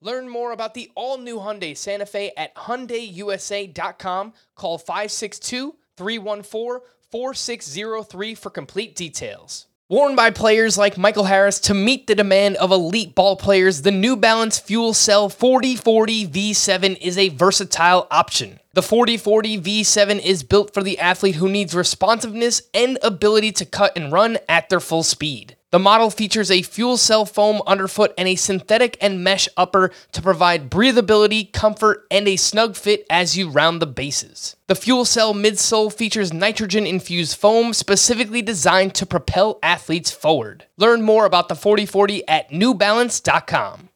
Learn more about the all-new Hyundai Santa Fe at hyundaiusa.com. Call 562-314-4603 for complete details. Worn by players like Michael Harris to meet the demand of elite ball players, the New Balance Fuel Cell 4040 V7 is a versatile option. The 4040 V7 is built for the athlete who needs responsiveness and ability to cut and run at their full speed. The model features a fuel cell foam underfoot and a synthetic and mesh upper to provide breathability, comfort, and a snug fit as you round the bases. The fuel cell midsole features nitrogen infused foam specifically designed to propel athletes forward. Learn more about the 4040 at newbalance.com.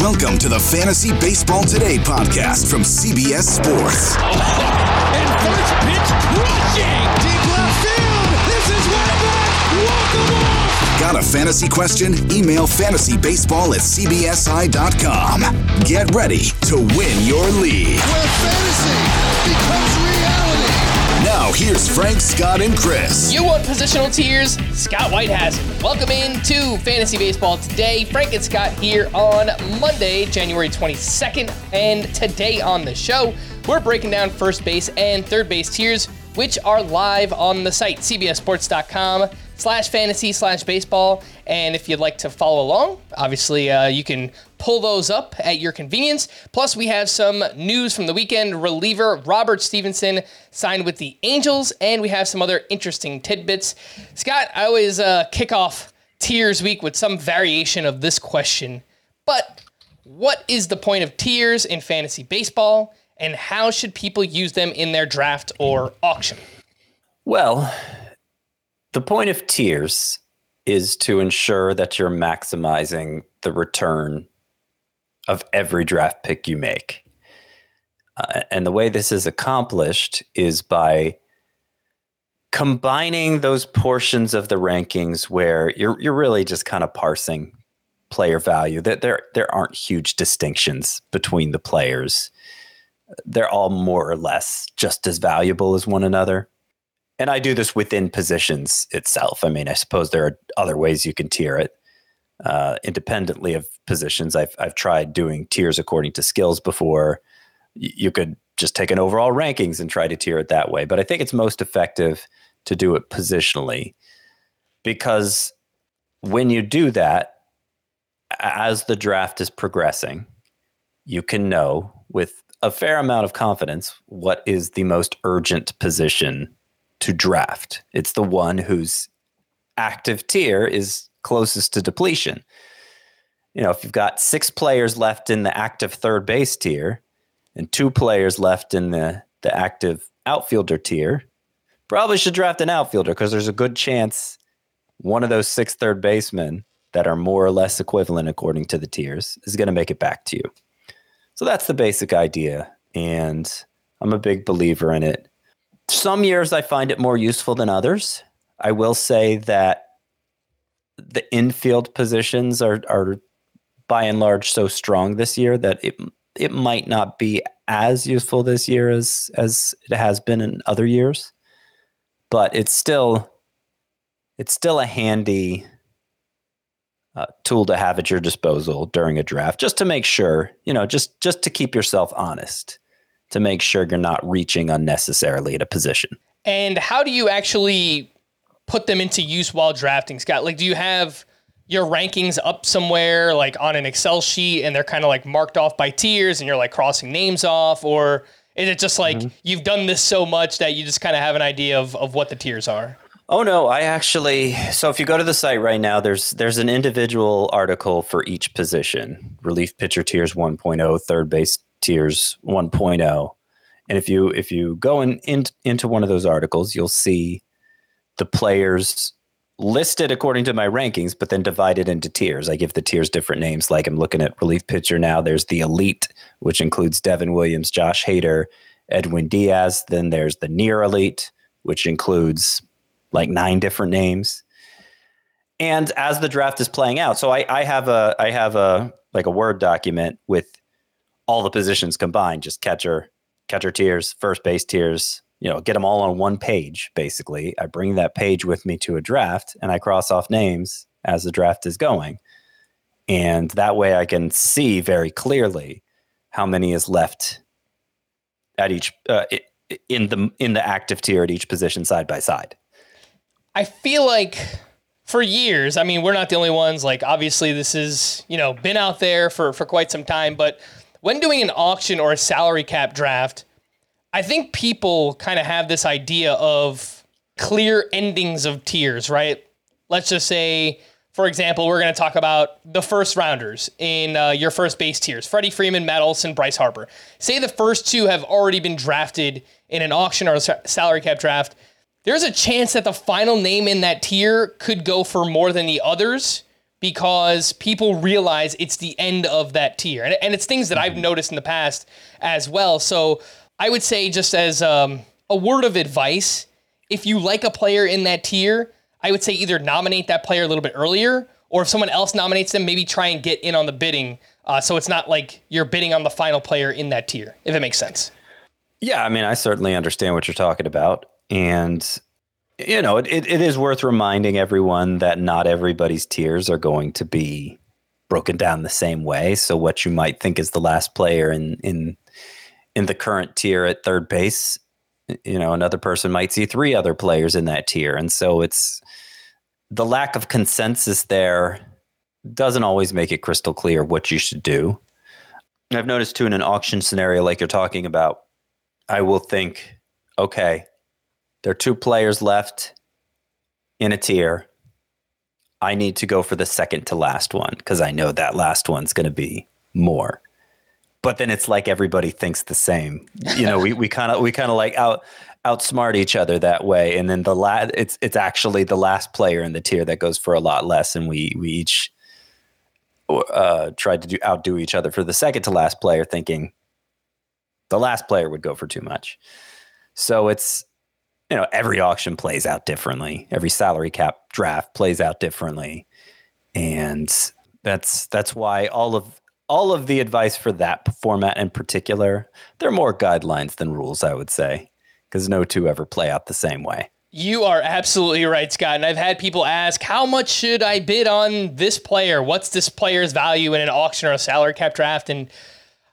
Welcome to the Fantasy Baseball Today podcast from CBS Sports. And first pitch crushing. Got a fantasy question? Email fantasybaseball at cbsi.com. Get ready to win your league. Where fantasy becomes reality. Now, here's Frank, Scott, and Chris. You want positional tiers? Scott White has it. Welcome in to Fantasy Baseball today. Frank and Scott here on Monday, January 22nd. And today on the show, we're breaking down first base and third base tiers, which are live on the site, cbsports.com slash fantasy slash baseball. And if you'd like to follow along, obviously uh, you can pull those up at your convenience. Plus, we have some news from the weekend. Reliever Robert Stephenson signed with the Angels, and we have some other interesting tidbits. Scott, I always uh, kick off tiers week with some variation of this question, but what is the point of tiers in fantasy baseball, and how should people use them in their draft or auction? Well, the point of tiers is to ensure that you're maximizing the return of every draft pick you make. Uh, and the way this is accomplished is by combining those portions of the rankings where you're you're really just kind of parsing player value that there there aren't huge distinctions between the players. They're all more or less just as valuable as one another and I do this within positions itself. I mean, I suppose there are other ways you can tier it uh, independently of positions. I've I've tried doing tiers according to skills before. You could just take an overall rankings and try to tier it that way, but I think it's most effective to do it positionally because when you do that, as the draft is progressing, you can know with a fair amount of confidence what is the most urgent position to draft. It's the one whose active tier is closest to depletion. You know, if you've got six players left in the active third base tier and two players left in the, the active outfielder tier, probably should draft an outfielder because there's a good chance one of those six third basemen that are more or less equivalent according to the tiers is going to make it back to you. So that's the basic idea. And I'm a big believer in it some years I find it more useful than others. I will say that the infield positions are are by and large so strong this year that it it might not be as useful this year as as it has been in other years. But it's still it's still a handy uh, tool to have at your disposal during a draft just to make sure, you know, just just to keep yourself honest to make sure you're not reaching unnecessarily at a position. And how do you actually put them into use while drafting, Scott? Like, do you have your rankings up somewhere, like on an Excel sheet, and they're kind of like marked off by tiers, and you're like crossing names off, or is it just like mm-hmm. you've done this so much that you just kind of have an idea of, of what the tiers are? Oh no, I actually so if you go to the site right now there's there's an individual article for each position. Relief pitcher tiers 1.0, third base tiers 1.0 And if you if you go in, in into one of those articles, you'll see the players listed according to my rankings, but then divided into tiers. I give the tiers different names. Like I'm looking at relief pitcher now. There's the elite, which includes Devin Williams, Josh Hader, Edwin Diaz. Then there's the near elite, which includes like nine different names. And as the draft is playing out, so I, I have a I have a like a Word document with all the positions combined, just catcher, catcher tiers, first base tiers, you know, get them all on one page, basically. I bring that page with me to a draft and I cross off names as the draft is going. And that way I can see very clearly how many is left at each uh, in the in the active tier at each position side by side. I feel like for years, I mean, we're not the only ones. Like obviously this is, you know, been out there for for quite some time, but when doing an auction or a salary cap draft, I think people kind of have this idea of clear endings of tiers, right? Let's just say, for example, we're going to talk about the first rounders in uh, your first base tiers Freddie Freeman, Matt Olson, Bryce Harper. Say the first two have already been drafted in an auction or a salary cap draft. There's a chance that the final name in that tier could go for more than the others because people realize it's the end of that tier. And, and it's things that I've noticed in the past as well. So I would say, just as um, a word of advice, if you like a player in that tier, I would say either nominate that player a little bit earlier, or if someone else nominates them, maybe try and get in on the bidding. Uh, so it's not like you're bidding on the final player in that tier, if it makes sense. Yeah, I mean, I certainly understand what you're talking about. And, you know, it, it, it is worth reminding everyone that not everybody's tiers are going to be broken down the same way. So what you might think is the last player in, in in the current tier at third base, you know, another person might see three other players in that tier. And so it's the lack of consensus there doesn't always make it crystal clear what you should do. I've noticed too in an auction scenario like you're talking about, I will think, okay, there are two players left in a tier. I need to go for the second to last one because I know that last one's going to be more but then it's like everybody thinks the same. You know, we we kind of we kind of like out outsmart each other that way, and then the last it's it's actually the last player in the tier that goes for a lot less, and we we each uh, tried to do outdo each other for the second to last player, thinking the last player would go for too much. So it's you know every auction plays out differently, every salary cap draft plays out differently, and that's that's why all of all of the advice for that format in particular, they're more guidelines than rules, I would say, because no two ever play out the same way. You are absolutely right, Scott. And I've had people ask, how much should I bid on this player? What's this player's value in an auction or a salary cap draft? And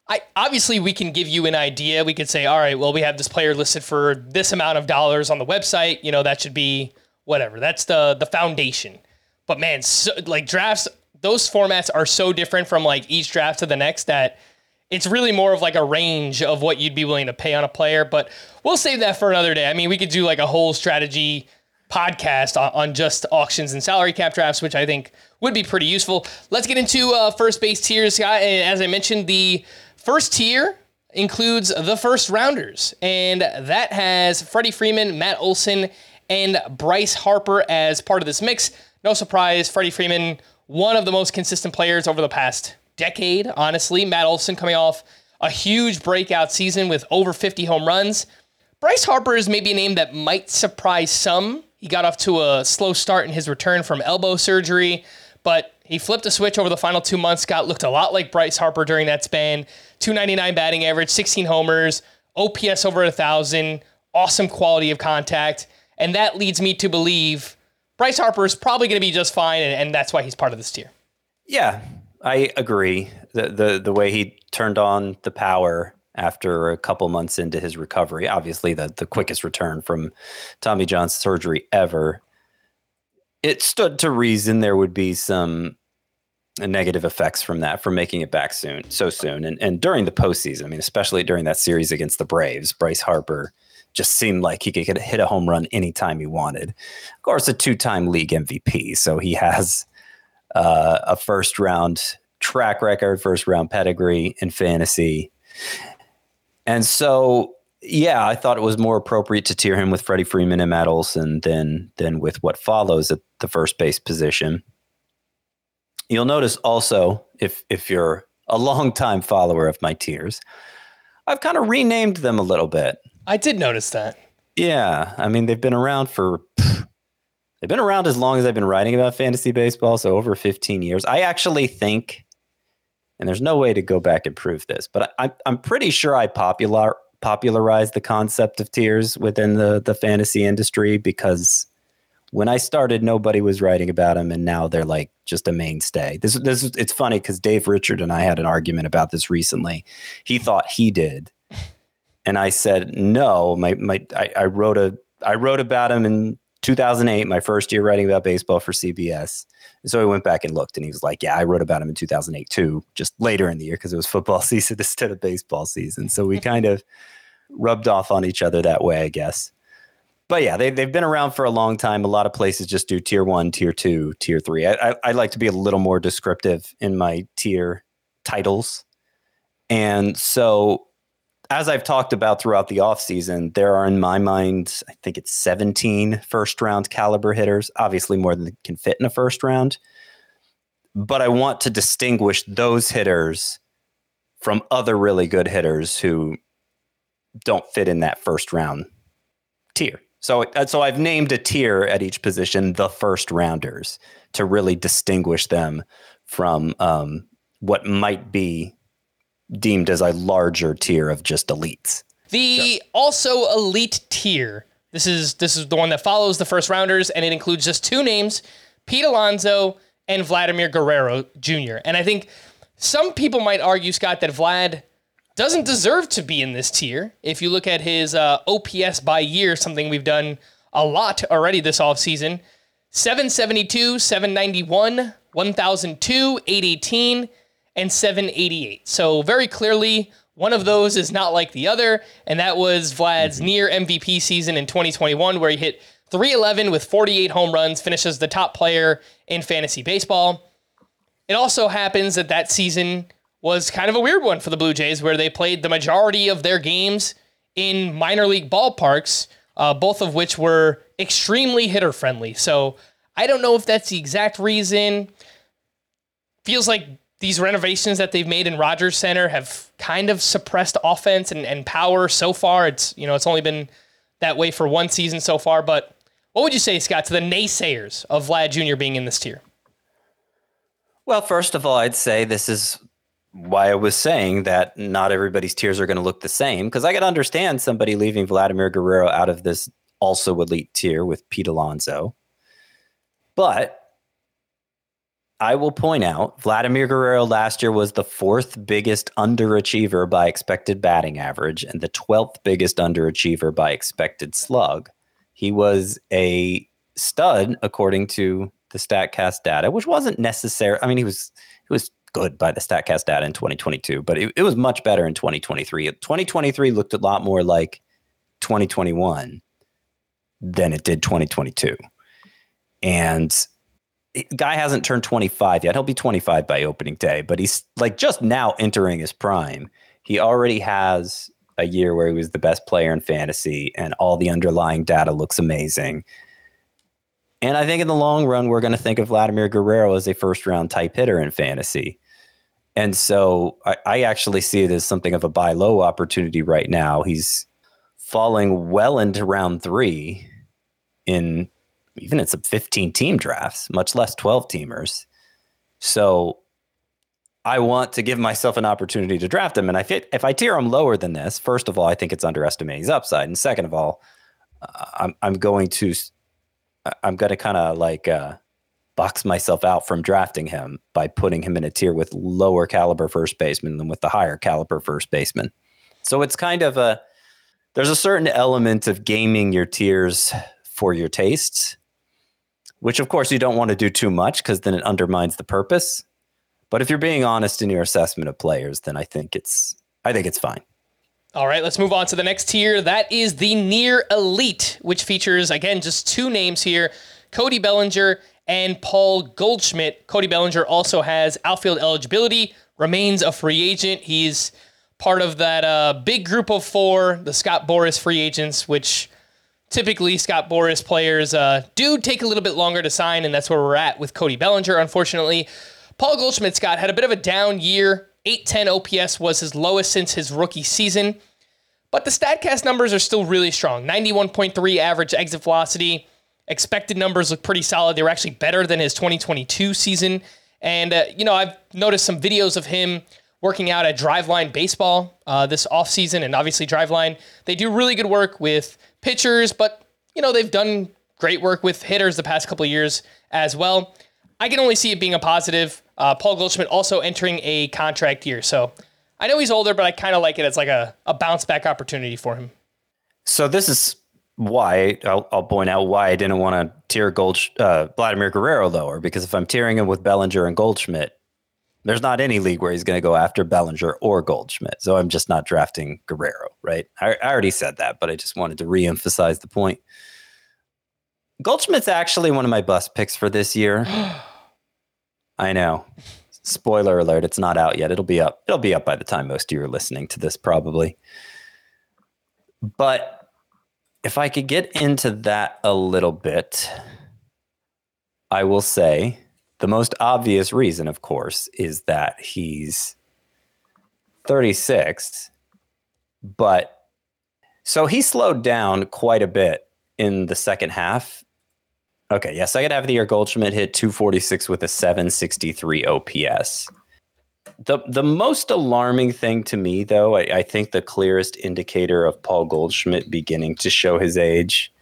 I obviously we can give you an idea. We could say, all right, well, we have this player listed for this amount of dollars on the website. You know, that should be whatever. That's the the foundation. But man, so, like drafts those formats are so different from like each draft to the next that it's really more of like a range of what you'd be willing to pay on a player. But we'll save that for another day. I mean, we could do like a whole strategy podcast on, on just auctions and salary cap drafts, which I think would be pretty useful. Let's get into uh, first base tiers. As I mentioned, the first tier includes the first rounders, and that has Freddie Freeman, Matt Olson, and Bryce Harper as part of this mix. No surprise, Freddie Freeman one of the most consistent players over the past decade, honestly. Matt Olson coming off a huge breakout season with over 50 home runs. Bryce Harper is maybe a name that might surprise some. He got off to a slow start in his return from elbow surgery, but he flipped a switch over the final two months. Scott looked a lot like Bryce Harper during that span. 299 batting average, 16 homers, OPS over a 1,000, awesome quality of contact. And that leads me to believe Bryce Harper is probably going to be just fine, and, and that's why he's part of this tier. Yeah, I agree. The, the the way he turned on the power after a couple months into his recovery, obviously the the quickest return from Tommy John's surgery ever. It stood to reason there would be some negative effects from that, from making it back soon, so soon, and and during the postseason. I mean, especially during that series against the Braves, Bryce Harper just seemed like he could hit a home run anytime he wanted. Of course, a two time league MVP. So he has uh, a first round track record, first round pedigree in fantasy. And so yeah, I thought it was more appropriate to tier him with Freddie Freeman and Matt Olson than than with what follows at the first base position. You'll notice also if if you're a longtime follower of my tiers, I've kind of renamed them a little bit. I did notice that. Yeah, I mean they've been around for they've been around as long as I've been writing about fantasy baseball, so over 15 years. I actually think and there's no way to go back and prove this, but I, I'm pretty sure I popular popularized the concept of tiers within the the fantasy industry because when I started, nobody was writing about him, and now they're like just a mainstay. This this it's funny because Dave Richard and I had an argument about this recently. He thought he did, and I said no. My my I, I wrote a I wrote about him in 2008, my first year writing about baseball for CBS. And so I went back and looked, and he was like, "Yeah, I wrote about him in 2008 too, just later in the year because it was football season instead of baseball season." So we kind of rubbed off on each other that way, I guess. But yeah, they, they've been around for a long time. A lot of places just do tier one, tier two, tier three. I, I, I like to be a little more descriptive in my tier titles. And so as I've talked about throughout the offseason, there are in my mind, I think it's 17 first round caliber hitters, obviously more than can fit in a first round. But I want to distinguish those hitters from other really good hitters who don't fit in that first round tier. So, uh, so I've named a tier at each position the first rounders to really distinguish them from um, what might be deemed as a larger tier of just elites. The sure. also elite tier. This is this is the one that follows the first rounders, and it includes just two names: Pete Alonso and Vladimir Guerrero Jr. And I think some people might argue, Scott, that Vlad doesn't deserve to be in this tier. If you look at his uh, OPS by year, something we've done a lot already this offseason 772, 791, 1002, 818, and 788. So, very clearly, one of those is not like the other, and that was Vlad's mm-hmm. near MVP season in 2021, where he hit 311 with 48 home runs, finishes the top player in fantasy baseball. It also happens that that season was kind of a weird one for the Blue Jays, where they played the majority of their games in minor league ballparks, uh, both of which were extremely hitter friendly. So I don't know if that's the exact reason. Feels like these renovations that they've made in Rogers Center have kind of suppressed offense and, and power so far. It's you know it's only been that way for one season so far. But what would you say, Scott, to the naysayers of Vlad Jr. being in this tier? Well, first of all, I'd say this is why I was saying that not everybody's tiers are going to look the same because I could understand somebody leaving Vladimir Guerrero out of this also elite tier with Pete Alonso. But I will point out Vladimir Guerrero last year was the fourth biggest underachiever by expected batting average and the 12th biggest underachiever by expected slug. He was a stud according to the StatCast data, which wasn't necessary. I mean, he was he was good by the StatCast data in 2022, but it, it was much better in 2023. 2023 looked a lot more like 2021 than it did 2022. And guy hasn't turned 25 yet. He'll be 25 by opening day, but he's like just now entering his prime. He already has a year where he was the best player in fantasy and all the underlying data looks amazing. And I think in the long run, we're going to think of Vladimir Guerrero as a first round type hitter in fantasy. And so I, I actually see it as something of a buy low opportunity right now. He's falling well into round three in even in some 15 team drafts, much less 12 teamers. So I want to give myself an opportunity to draft him. And I fit, if I tier him lower than this, first of all, I think it's underestimating his upside. And second of all, uh, I'm, I'm going to, I'm going to kind of like, uh, box myself out from drafting him by putting him in a tier with lower caliber first baseman than with the higher caliber first baseman. So it's kind of a there's a certain element of gaming your tiers for your tastes, which of course you don't want to do too much because then it undermines the purpose. But if you're being honest in your assessment of players, then I think it's I think it's fine. All right, let's move on to the next tier. That is the near elite, which features again just two names here: Cody Bellinger and Paul Goldschmidt. Cody Bellinger also has outfield eligibility, remains a free agent. He's part of that uh, big group of four, the Scott Boras free agents, which typically Scott Boras players uh, do take a little bit longer to sign, and that's where we're at with Cody Bellinger, unfortunately. Paul Goldschmidt, Scott, had a bit of a down year. 810 OPS was his lowest since his rookie season. But the StatCast numbers are still really strong 91.3 average exit velocity. Expected numbers look pretty solid. They were actually better than his 2022 season. And, uh, you know, I've noticed some videos of him working out at Driveline Baseball uh, this offseason, and obviously Driveline. They do really good work with pitchers, but, you know, they've done great work with hitters the past couple of years as well. I can only see it being a positive. Uh, Paul Goldschmidt also entering a contract year. So I know he's older, but I kind of like it as like a, a bounce back opportunity for him. So this is why I'll, I'll point out why I didn't want to tier Gold uh, Vladimir Guerrero lower because if I'm tiering him with Bellinger and Goldschmidt, there's not any league where he's going to go after Bellinger or Goldschmidt. So I'm just not drafting Guerrero, right? I, I already said that, but I just wanted to reemphasize the point. Goldschmidt's actually one of my bust picks for this year. I know. Spoiler alert, it's not out yet. It'll be up. It'll be up by the time most of you are listening to this, probably. But if I could get into that a little bit, I will say the most obvious reason, of course, is that he's 36, but so he slowed down quite a bit in the second half Okay, yeah, second half of the year, Goldschmidt hit 246 with a 763 OPS. The the most alarming thing to me, though, I, I think the clearest indicator of Paul Goldschmidt beginning to show his age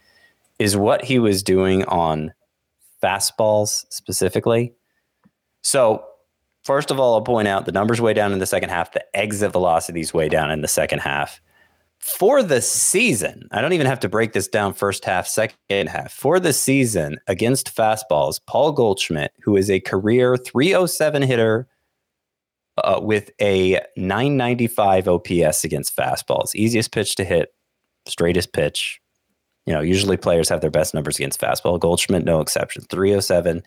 is what he was doing on fastballs specifically. So, first of all, I'll point out the numbers way down in the second half, the exit velocity is way down in the second half for the season, I don't even have to break this down first half, second half. For the season against fastballs, Paul Goldschmidt, who is a career 307 hitter uh, with a 995 OPS against fastballs, easiest pitch to hit, straightest pitch. You know, usually players have their best numbers against fastball. Goldschmidt, no exception. 307,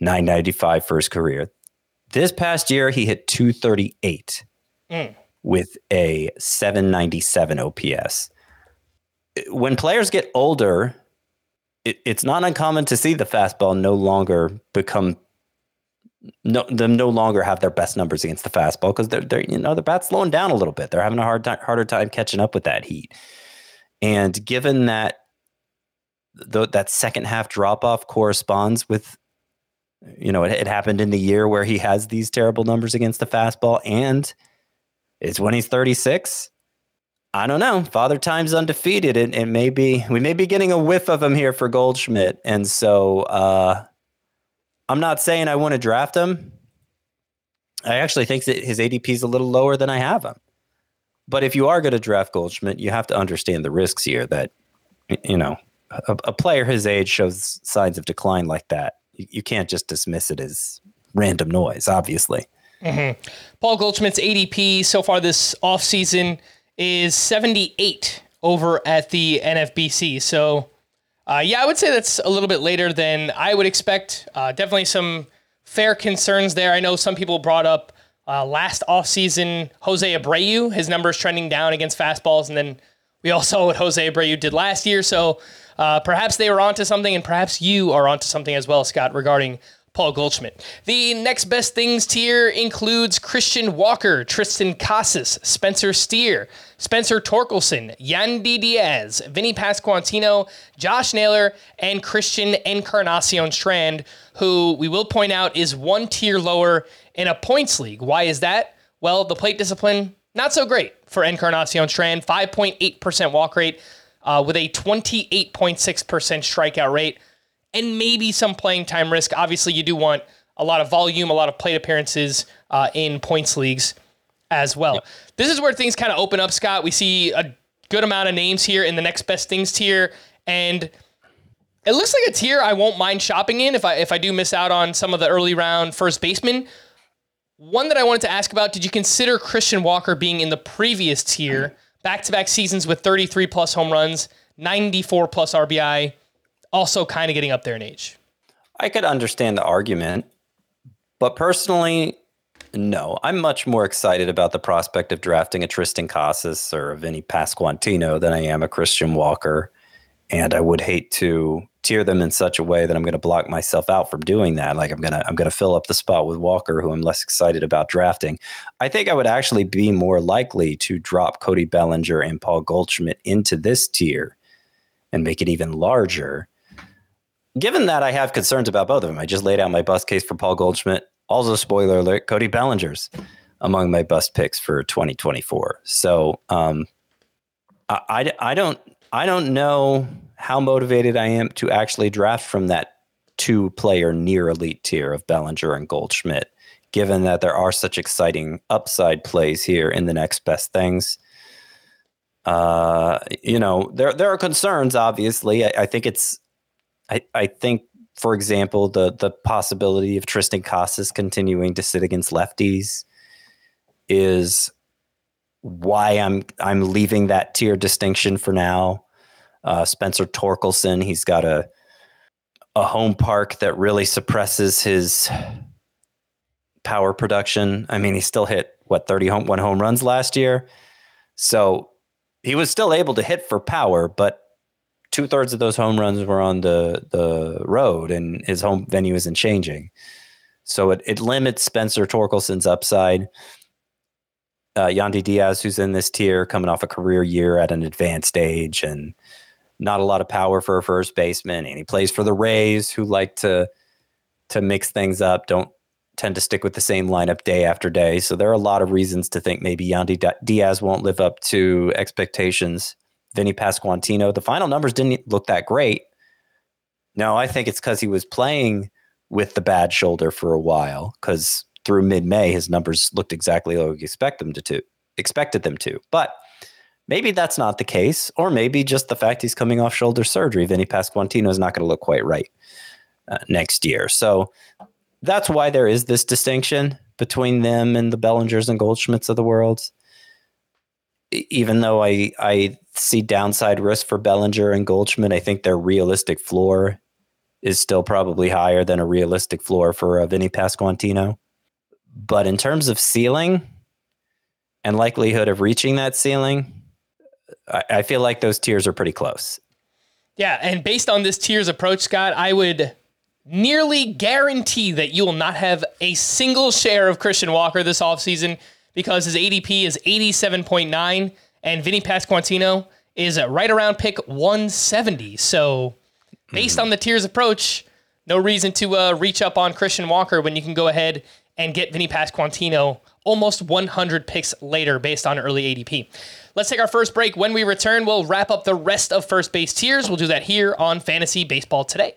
995 for his career. This past year, he hit 238. Mm with a 797 OPS. When players get older, it, it's not uncommon to see the fastball no longer become no them no longer have their best numbers against the fastball because they're, they're you know the bat's slowing down a little bit. They're having a hard time, harder time catching up with that heat. And given that the, that second half drop off corresponds with you know it, it happened in the year where he has these terrible numbers against the fastball and it's when he's 36. I don't know. Father Time's undefeated. It, it may be we may be getting a whiff of him here for Goldschmidt. And so uh, I'm not saying I want to draft him. I actually think that his ADP is a little lower than I have him. But if you are going to draft Goldschmidt, you have to understand the risks here that, you know, a, a player his age shows signs of decline like that. You, you can't just dismiss it as random noise, obviously. Mm-hmm. Paul Goldschmidt's ADP so far this offseason is 78 over at the NFBC. So, uh, yeah, I would say that's a little bit later than I would expect. Uh, definitely some fair concerns there. I know some people brought up uh, last offseason Jose Abreu, his numbers trending down against fastballs. And then we all saw what Jose Abreu did last year. So uh, perhaps they were onto something, and perhaps you are onto something as well, Scott, regarding Paul Goldschmidt. The next best things tier includes Christian Walker, Triston Casas, Spencer Steer, Spencer Torkelson, Yandy Diaz, Vinny Pasquantino, Josh Naylor, and Christian Encarnacion Strand, who we will point out is one tier lower in a points league. Why is that? Well, the plate discipline, not so great for Encarnacion Strand, 5.8% walk rate uh, with a 28.6% strikeout rate and maybe some playing time risk. Obviously, you do want a lot of volume, a lot of plate appearances uh, in points leagues as well. Yep. This is where things kind of open up, Scott. We see a good amount of names here in the next best things tier, and it looks like a tier I won't mind shopping in if I if I do miss out on some of the early round first baseman. One that I wanted to ask about: Did you consider Christian Walker being in the previous tier, back to back seasons with 33 plus home runs, 94 plus RBI? also kind of getting up there in age. I could understand the argument, but personally, No, I'm much more excited about the prospect of drafting a Triston Casas or a Vinny Pasquantino than I am a Christian Walker. And I would hate to tier them in such a way that I'm going to block myself out from doing that. Like I'm going to I'm going to fill up the spot with Walker, who I'm less excited about drafting. I think I would actually be more likely to drop Cody Bellinger and Paul Goldschmidt into this tier and make it even larger. Given that I have concerns about both of them, I just laid out my bust case for Paul Goldschmidt. Also, spoiler alert: Cody Bellinger's among my bust picks for 2024. So um, I, I, I don't I don't know how motivated I am to actually draft from that two player near elite tier of Bellinger and Goldschmidt, given that there are such exciting upside plays here in the next best things. Uh, you know, there there are concerns. Obviously, I, I think it's, I, I think, for example, the the possibility of Triston Casas continuing to sit against lefties is why I'm I'm leaving that tier distinction for now. Uh, Spencer Torkelson, he's got a a home park that really suppresses his power production. I mean, he still hit what 30 home one home runs last year. So he was still able to hit for power, but two thirds of those home runs were on the the road and his home venue isn't changing. So it, it limits Spencer Torkelson's upside uh, Yandy Diaz, who's in this tier, coming off a career year at an advanced age and not a lot of power for a first baseman. And he plays for the Rays, who like to to mix things up, don't tend to stick with the same lineup day after day. So there are a lot of reasons to think maybe Yandy Diaz won't live up to expectations. Vinny Pasquantino, the final numbers didn't look that great. No, I think it's because he was playing with the bad shoulder for a while because through mid-May, his numbers looked exactly like we expect them to, to expected them to. But maybe that's not the case, or maybe just the fact he's coming off shoulder surgery. Vinny Pasquantino is not going to look quite right uh, next year. So that's why there is this distinction between them and the Bellingers and Goldschmidts of the world. Even though I I see downside risk for Bellinger and Goldschmidt, I think their realistic floor is still probably higher than a realistic floor for a Vinny Pasquantino. But in terms of ceiling and likelihood of reaching that ceiling, I, I feel like those tiers are pretty close. Yeah, and based on this tiers approach, Scott, I would nearly guarantee that you will not have a single share of Christian Walker this offseason because his ADP is 87.9 and Vinny Pasquantino is right around pick 170. So, based mm. on the tiers approach, no reason to uh, reach up on Christian Walker when you can go ahead and get Vinny Pasquantino almost 100 picks later based on early ADP. Let's take our first break. When we return, we'll wrap up the rest of first base tiers. We'll do that here on Fantasy Baseball Today.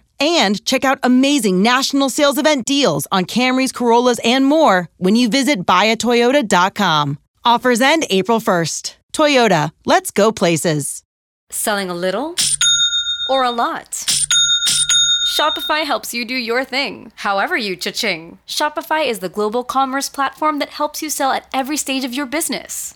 and check out amazing national sales event deals on Camrys, Corollas, and more when you visit buyatoyota.com. Offers end April 1st. Toyota, let's go places. Selling a little or a lot? Shopify helps you do your thing, however you cha-ching. Shopify is the global commerce platform that helps you sell at every stage of your business.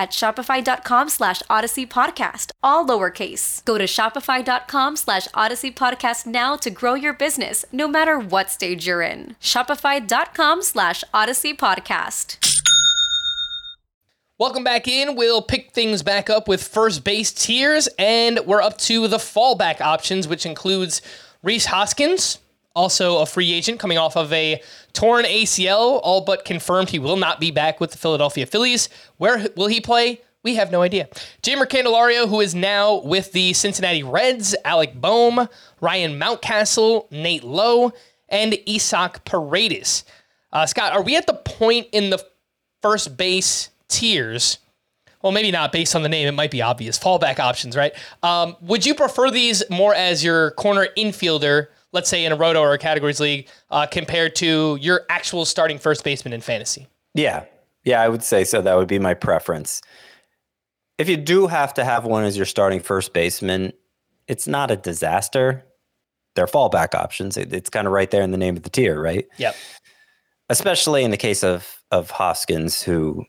at shopify.com slash odyssey podcast, all lowercase. Go to shopify.com slash odyssey podcast now to grow your business, no matter what stage you're in. Shopify.com slash odyssey podcast. Welcome back in. We'll pick things back up with first base tiers, and we're up to the fallback options, which includes Rhys Hoskins, also a free agent coming off of a torn ACL, all but confirmed he will not be back with the Philadelphia Phillies. Where will he play? We have no idea. Jeimer Candelario, who is now with the Cincinnati Reds, Alec Bohm, Ryan Mountcastle, Nate Lowe, and Isaac Paredes. Uh, Scott, are we at the point in the first base tiers? Well, maybe not based on the name. It might be obvious. Fallback options, right? Um, would you prefer these more as your corner infielder, let's say in a roto or a categories league, uh, compared to your actual starting first baseman in fantasy? Yeah. Yeah, I would say so. That would be my preference. If you do have to have one as your starting first baseman, it's not a disaster. They're fallback options. It, it's kind of right there in the name of the tier, right? Yep. Especially in the case of of Hoskins, who,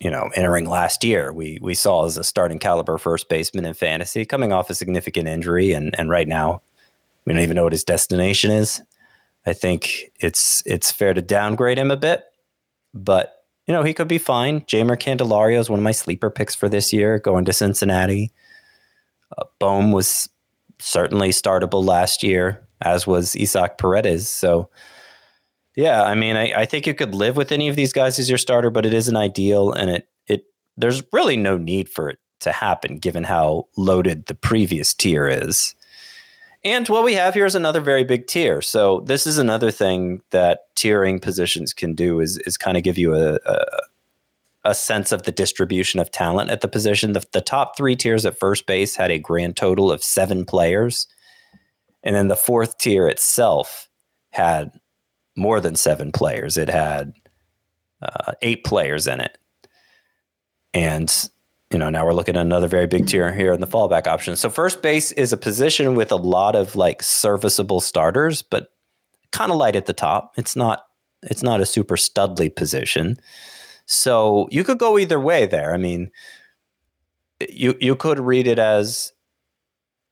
you know, entering last year, we we saw as a starting caliber first baseman in fantasy, coming off a significant injury, and and right now, we don't even know what his destination is. I think it's it's fair to downgrade him a bit, but you know, he could be fine. Jeimer Candelario is one of my sleeper picks for this year, going to Cincinnati. Uh, Bohm was certainly startable last year, as was Isaac Paredes. So, yeah, I mean, I, I think you could live with any of these guys as your starter, but it isn't ideal, and it it there's really no need for it to happen given how loaded the previous tier is. And what we have here is another very big tier. So this is another thing that tiering positions can do is is kind of give you a, a, a sense of the distribution of talent at the position. The, the top three tiers at first base had a grand total of seven players, and then the fourth tier itself had more than seven players. It had uh, eight players in it, and you know, now we're looking at another very big tier here in the fallback option. So first base is a position with a lot of like serviceable starters, but kind of light at the top. It's not it's not a super studly position. So you could go either way there. I mean, you you could read it as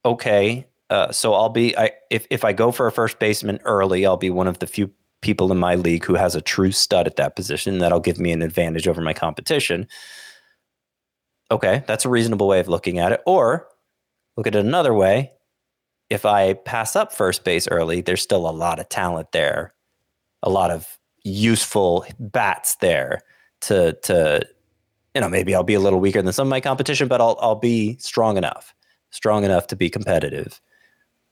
okay. Uh, so I'll be I if if I go for a first baseman early, I'll be one of the few people in my league who has a true stud at that position. That'll give me an advantage over my competition okay, that's a reasonable way of looking at it. Or look at it another way. If I pass up first base early, there's still a lot of talent there, a lot of useful bats there to to you know maybe I'll be a little weaker than some of my competition, but I'll I'll be strong enough, strong enough to be competitive.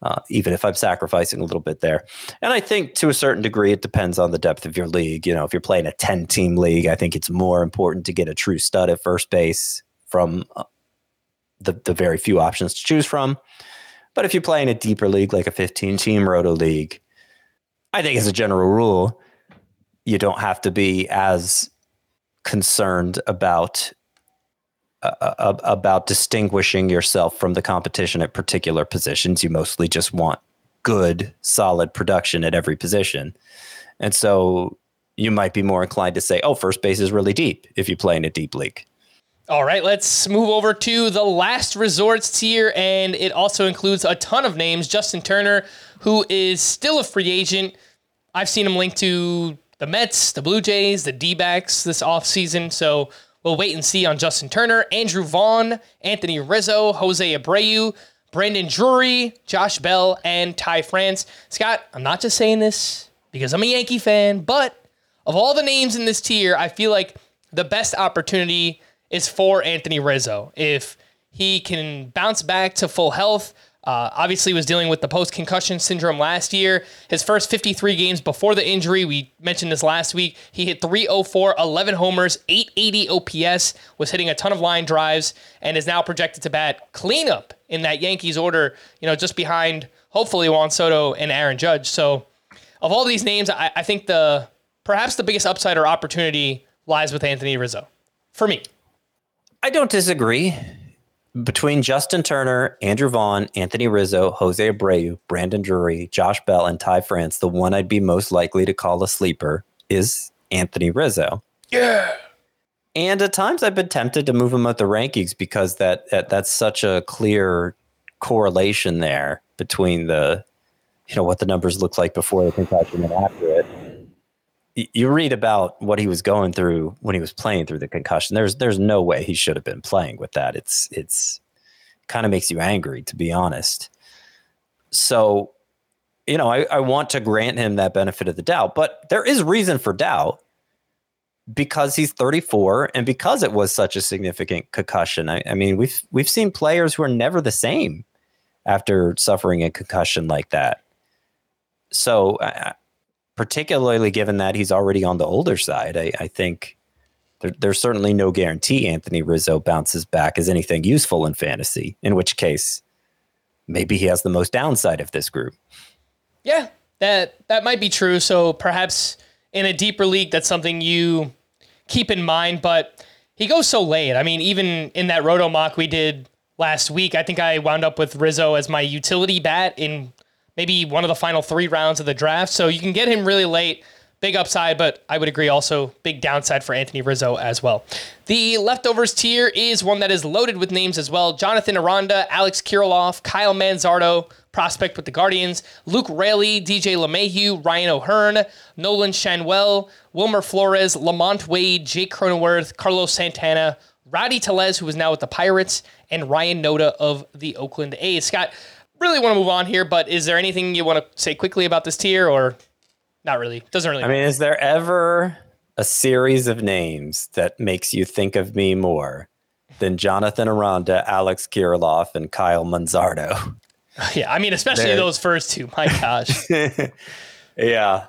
Uh, even if I'm sacrificing a little bit there. And I think to a certain degree, it depends on the depth of your league. You know, if you're playing a 10 team league, I think it's more important to get a true stud at first base from uh, the, the very few options to choose from. But if you play in a deeper league, like a 15 team roto league, I think as a general rule, you don't have to be as concerned about uh, uh about distinguishing yourself from the competition at particular positions. You mostly just want good, solid production at every position. And so you might be more inclined to say, oh, first base is really deep if you play in a deep league. All right, let's move over to the last resorts tier, and it also includes a ton of names. Justin Turner, who is still a free agent. I've seen him linked to the Mets, the Blue Jays, the D backs this offseason. So we'll wait and see on Justin Turner, Andrew Vaughn, Anthony Rizzo, Jose Abreu, Brandon Drury, Josh Bell, and Ty France. Scott, I'm not just saying this because I'm a Yankee fan, but of all the names in this tier, I feel like the best opportunity is for Anthony Rizzo. If he can bounce back to full health, Uh, obviously, was dealing with the post concussion syndrome last year. His first 53 games before the injury, we mentioned this last week. He hit 304, 11 homers, 880 OPS, was hitting a ton of line drives, and is now projected to bat cleanup in that Yankees order, you know, just behind hopefully Juan Soto and Aaron Judge. So, of all these names, I, I think the perhaps the biggest upside or opportunity lies with Anthony Rizzo for me. I don't disagree. Between Justin Turner, Andrew Vaughn, Anthony Rizzo, Jose Abreu, Brandon Drury, Josh Bell, and Ty France, the one I'd be most likely to call a sleeper is Anthony Rizzo. Yeah. And at times I've been tempted to move him up the rankings because that, that that's such a clear correlation there between the you know what the numbers look like before the concussion and after it you read about what he was going through when he was playing through the concussion. There's there's no way he should have been playing with that. It's it's kind of makes you angry to be honest. So, you know, I, I want to grant him that benefit of the doubt, but there is reason for doubt because he's 34 and because it was such a significant concussion. I, I mean, we've we've seen players who are never the same after suffering a concussion like that. So I, particularly given that he's already on the older side. I, I think there, there's certainly no guarantee Anthony Rizzo bounces back as anything useful in fantasy, in which case, maybe he has the most downside of this group. Yeah, that that might be true. So perhaps in a deeper league, that's something you keep in mind. But he goes so late. I mean, even in that roto mock we did last week, I think I wound up with Rizzo as my utility bat in maybe one of the final three rounds of the draft. So you can get him really late. Big upside, but I would agree also big downside for Anthony Rizzo as well. The leftovers tier is one that is loaded with names as well. Jonathan Aranda, Alex Kirilloff, Kyle Manzardo, prospect with the Guardians, Luke Raley, DJ LeMahieu, Ryan O'Hearn, Nolan Schanuel, Wilmer Flores, LaMonte Wade, Jake Cronenworth, Carlos Santana, Rowdy Tellez, who is now with the Pirates, and Ryan Noda of the Oakland A's. Scott, really want to move on here, but is there anything you want to say quickly about this tier or not really? Doesn't really. I mean, is there ever a series of names that makes you think of me more than Jonathan Aranda, Alex Kirilloff, and Kyle Manzardo? Yeah, I mean, especially They're... those first two. My gosh. yeah.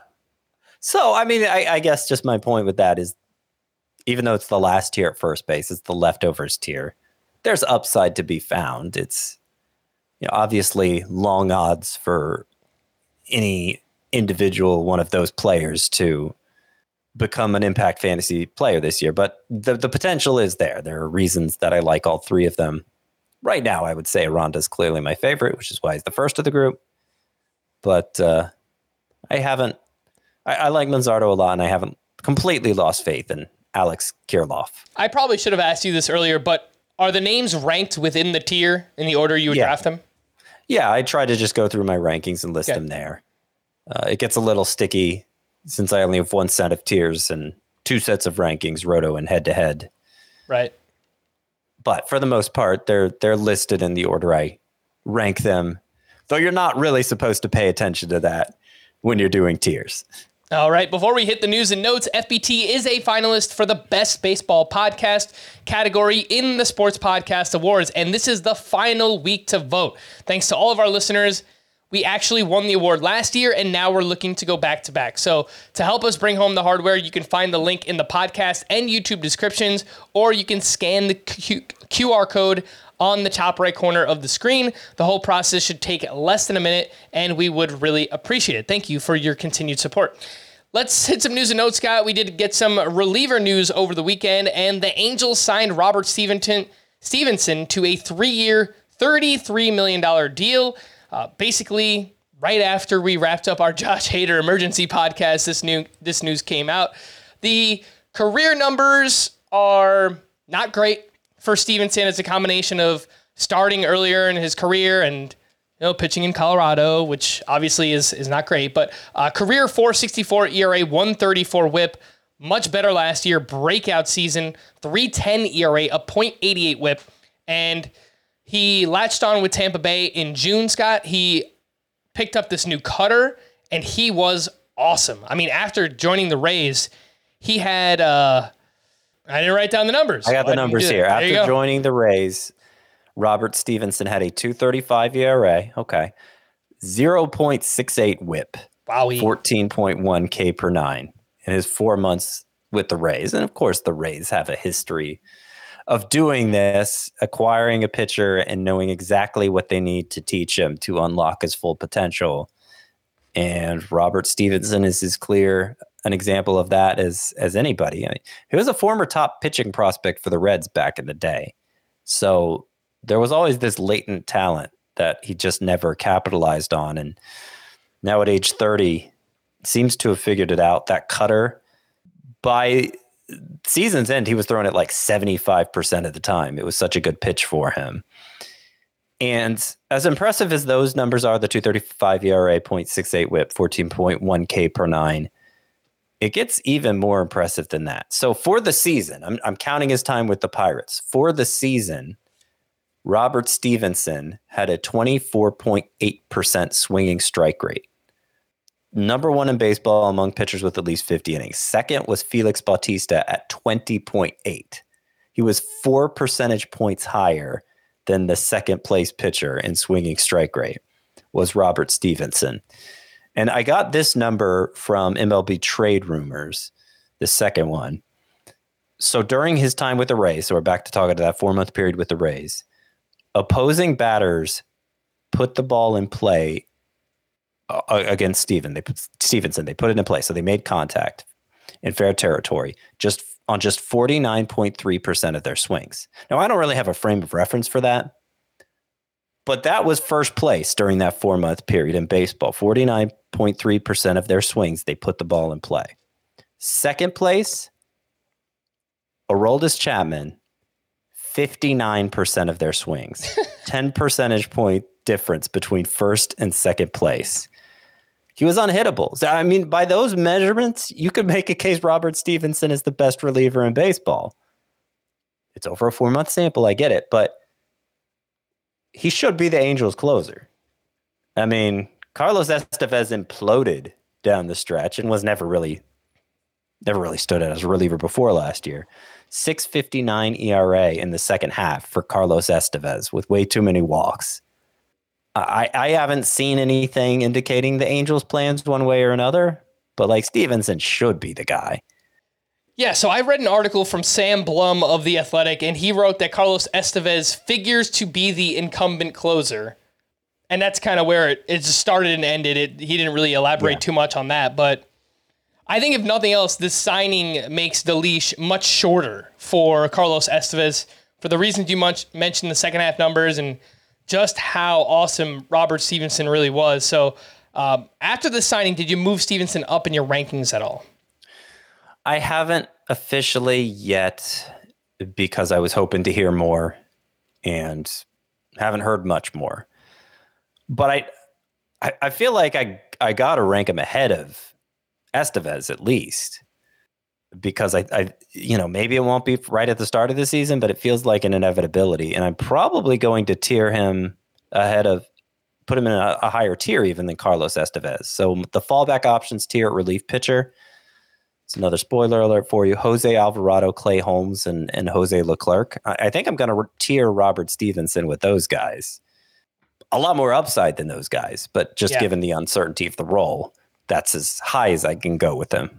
So, I mean, I, I guess just my point with that is even though it's the last tier at first base, it's the leftovers tier. There's upside to be found. It's you know, obviously long odds for any individual one of those players to become an impact fantasy player this year, but the the potential is there. There are reasons that I like all three of them. Right now, I would say is clearly my favorite, which is why he's the first of the group. But uh, I haven't. I, I like Manzardo a lot, and I haven't completely lost faith in Alex Kirilloff. I probably should have asked you this earlier, but are the names ranked within the tier in the order you would yeah. draft them? Yeah, I try to just go through my rankings and list okay. them there. Uh, it gets a little sticky since I only have one set of tiers and two sets of rankings, roto and head to head. Right. But for the most part, they're they're listed in the order I rank them. Though you're not really supposed to pay attention to that when you're doing tiers. All right, before we hit the news and notes, FBT is a finalist for the Best Baseball Podcast category in the Sports Podcast Awards, and this is the final week to vote. Thanks to all of our listeners. We actually won the award last year, and now we're looking to go back to back. So, to help us bring home the hardware, you can find the link in the podcast and YouTube descriptions, or you can scan the Q- QR code on the top right corner of the screen. The whole process should take less than a minute, and we would really appreciate it. Thank you for your continued support. Let's hit some news and notes, Scott. We did get some reliever news over the weekend, and the Angels signed Robert Stephenson, Stephenson to a three year, $33 million deal. Uh, basically, right after we wrapped up our Josh Hader emergency podcast, this, new, this news came out. The career numbers are not great for Stephenson. It's a combination of starting earlier in his career and you know, pitching in Colorado, which obviously is is not great, but uh, career 464 ERA, 134 WHIP, much better last year. Breakout season, 310 ERA, a .88 WHIP, and he latched on with Tampa Bay in June. Scott, he picked up this new cutter, and he was awesome. I mean, after joining the Rays, he had. Uh, I didn't write down the numbers. I got the numbers here. After joining the Rays, Robert Stephenson had a 235 ERA. Okay. 0.68 whip. Wowie. 14.1 K per nine in his four months with the Rays. And of course, the Rays have a history of doing this, acquiring a pitcher and knowing exactly what they need to teach him to unlock his full potential. And Robert Stephenson is as clear an example of that as as anybody. I mean, he was a former top pitching prospect for the Reds back in the day. So there was always this latent talent that he just never capitalized on. And now at age 30, seems to have figured it out. That cutter by season's end, he was throwing it like 75% of the time. It was such a good pitch for him. And as impressive as those numbers are, the 235 ERA, 0.68 whip, 14.1 K per nine, it gets even more impressive than that. So for the season, I'm, I'm counting his time with the Pirates. For the season, Robert Stephenson had a 24.8% swinging strike rate. Number one in baseball among pitchers with at least 50 innings. Second was Felix Bautista at 20.8. He was four percentage points higher than the second place pitcher in swinging strike rate was Robert Stephenson. And I got this number from MLB Trade Rumors, the second one. So during his time with the Rays, so we're back to talking to that four month period with the Rays, opposing batters put the ball in play Uh, against Steven. They put Stephenson. They put it in play, so they made contact in fair territory just on just forty nine point three percent of their swings. Now I don't really have a frame of reference for that, but that was first place during that four month period in baseball. Forty nine point three percent of their swings they put the ball in play. Second place, Aroldis Chapman. 59% of their swings, 10 percentage point difference between first and second place. He was unhittable. So, I mean, by those measurements, you could make a case Robert Stephenson is the best reliever in baseball. It's over a four month sample. I get it, but he should be the Angels closer. I mean, Carlos Estevez imploded down the stretch and was never really, never really stood out as a reliever before last year. 659 ERA in the second half for Carlos Estevez with way too many walks. I, I haven't seen anything indicating the Angels' plans one way or another, but like Stephenson should be the guy. Yeah, so I read an article from Sam Blum of The Athletic, and he wrote that Carlos Estevez figures to be the incumbent closer. And that's kind of where it, it started and ended. It, he didn't really elaborate Yeah. too much on that, but I think if nothing else, this signing makes the leash much shorter for Carlos Estevez for the reasons you much mentioned the second half numbers and just how awesome Robert Stephenson really was. So um, after the signing, did you move Stephenson up in your rankings at all? I haven't officially yet because I was hoping to hear more and haven't heard much more. But I I, I feel like I I gotta rank him ahead of Estevez at least. Because I, I you know, maybe it won't be right at the start of the season, but it feels like an inevitability. And I'm probably going to tier him ahead of put him in a, a higher tier even than Carlos Estevez. So the fallback options tier at relief pitcher. It's another spoiler alert for you. Jose Alvarado, Clay Holmes, and, and Jose Leclerc. I, I think I'm going to tier Robert Stephenson with those guys. A lot more upside than those guys, but just Yeah. given the uncertainty of the role, that's as high as I can go with them.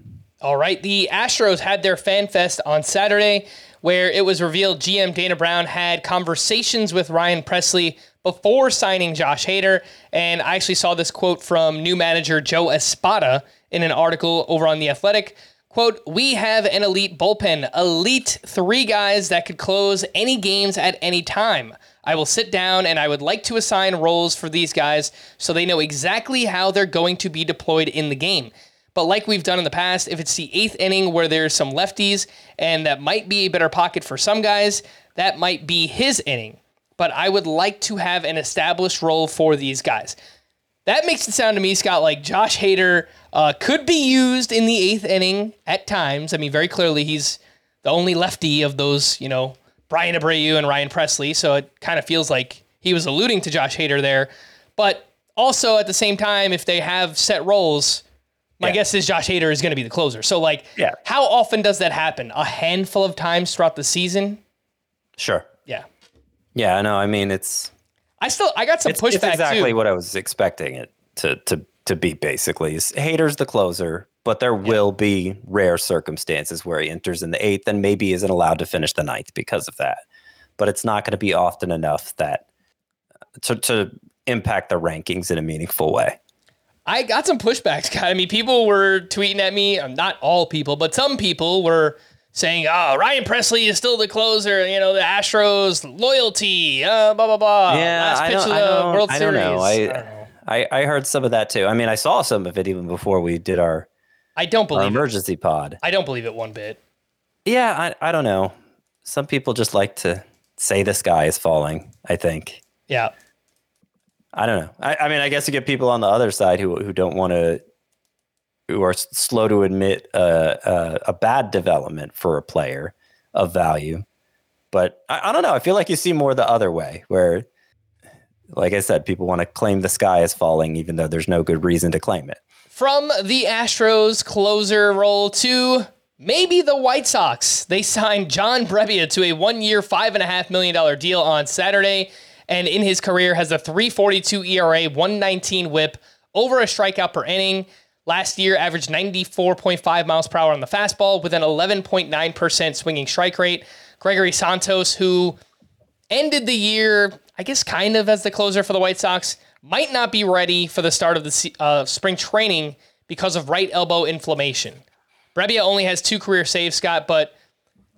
All right. The Astros had their fan fest on Saturday, where it was revealed GM Dana Brown had conversations with Ryan Presley before signing Josh Hader. And I actually saw this quote from new manager Joe Espada in an article over on The Athletic. Quote, we have an elite bullpen, elite three guys that could close any games at any time. I will sit down and I would like to assign roles for these guys so they know exactly how they're going to be deployed in the game. But like we've done in the past, if it's the eighth inning where there's some lefties and that might be a better pocket for some guys, that might be his inning. But I would like to have an established role for these guys. That makes it sound to me, Scott, like Josh Hader uh, could be used in the eighth inning at times. I mean, very clearly he's the only lefty of those, you know, Bryan Abreu and Ryan Presley. So it kind of feels like he was alluding to Josh Hader there. But also at the same time, if they have set roles, my Yeah. guess is Josh Hader is going to be the closer. So, like, Yeah. how often does that happen? A handful of times throughout the season? Sure. Yeah. Yeah, no, I mean it's I still I got some it's, pushback it's exactly too. what I was expecting it to to to be. Basically, is Hader's the closer, but there will be rare circumstances where he enters in the eighth and maybe isn't allowed to finish the ninth because of that. But it's not going to be often enough that to to impact the rankings in a meaningful way. I got some pushbacks, Scott. I mean, people were tweeting at me. um, Not all people, but some people were saying, "Oh, Ryan Presley is still the closer." You know, the Astros loyalty, uh, blah blah blah. Last I pitch don't, of I the don't, World I Series. know. I, I, don't know. I I heard some of that too. I mean, I saw some of it even before we did our, I don't believe it. emergency pod. I don't believe it one bit. Yeah, I, I don't know. Some people just like to say the sky is falling. I think. Yeah, I don't know. I, I mean, I guess you get people on the other side who who don't want to, who are slow to admit uh, uh, a bad development for a player of value. But I, I don't know. I feel like you see more the other way, where, like I said, people want to claim the sky is falling, even though there's no good reason to claim it. From the Astros closer role to maybe the White Sox. They signed John Brebbia to a one year, $5.5 million deal on Saturday. And in his career has a 342 ERA, 119 whip, over a strikeout per inning. Last year averaged 94.5 miles per hour on the fastball with an 11.9% swinging strike rate. Gregory Santos, who ended the year, I guess, kind of as the closer for the White Sox, might not be ready for the start of the uh, spring training because of right elbow inflammation. Brebbia only has two career saves, Scott, but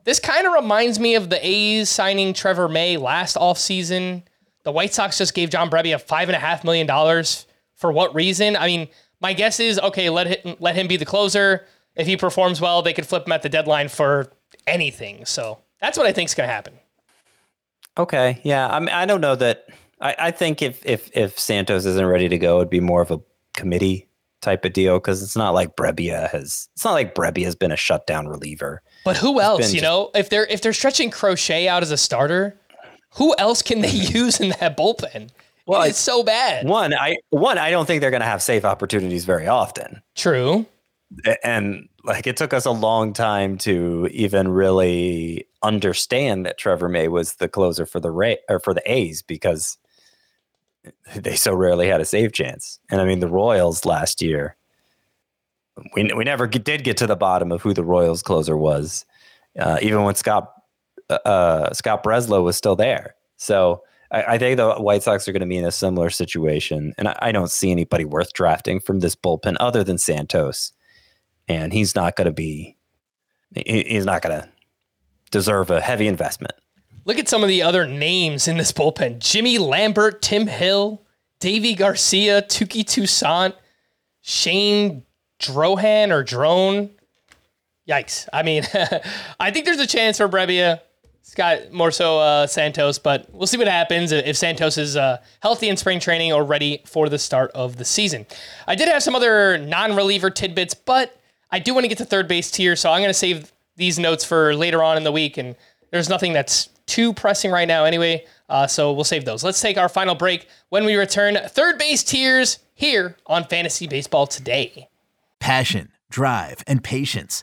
this kind of reminds me of the A's signing Trevor May last offseason. The White Sox just gave John Brebbia $5.5 million. For what reason? I mean, my guess is okay, let him, let him be the closer. If he performs well, they could flip him at the deadline for anything. So that's what I think is going to happen. Okay, yeah. I mean, I don't know that. I, I think if if if Santos isn't ready to go, it'd be more of a committee type of deal because it's not like Brebbia has. It's not like Brebbia has been a shutdown reliever. But who else? You just- know, if they're if they're stretching Crochet out as a starter, who else can they use in that bullpen? Well, it's so bad. One, I one, I don't think they're going to have safe opportunities very often. True. And like it took us a long time to even really understand that Trevor May was the closer for the Ray or for the A's because they so rarely had a save chance. And I mean, the Royals last year, we we never did get to the bottom of who the Royals closer was, uh, even when Scott uh, uh, Scott Barlow was still there. So. I, I think the White Sox are going to be in a similar situation, and I, I don't see anybody worth drafting from this bullpen other than Santos and he's not going to be he- he's not going to deserve a heavy investment. Look at some of the other names in this bullpen: Jimmy Lambert, Tim Hill, Deivi Garcia, Touki Toussaint, Shane Drohan or Drone. Yikes! I mean, I think there's a chance for Brebbia. Scott more so uh, Santos, but we'll see what happens if Santos is uh, healthy in spring training or ready for the start of the season. I did have some other non-reliever tidbits, but I do want to get to third base tier, so I'm going to save these notes for later on in the week. And there's nothing that's too pressing right now, anyway. Uh, so we'll save those. Let's take our final break. When we return, third base tiers here on Fantasy Baseball today. Passion, drive, and patience.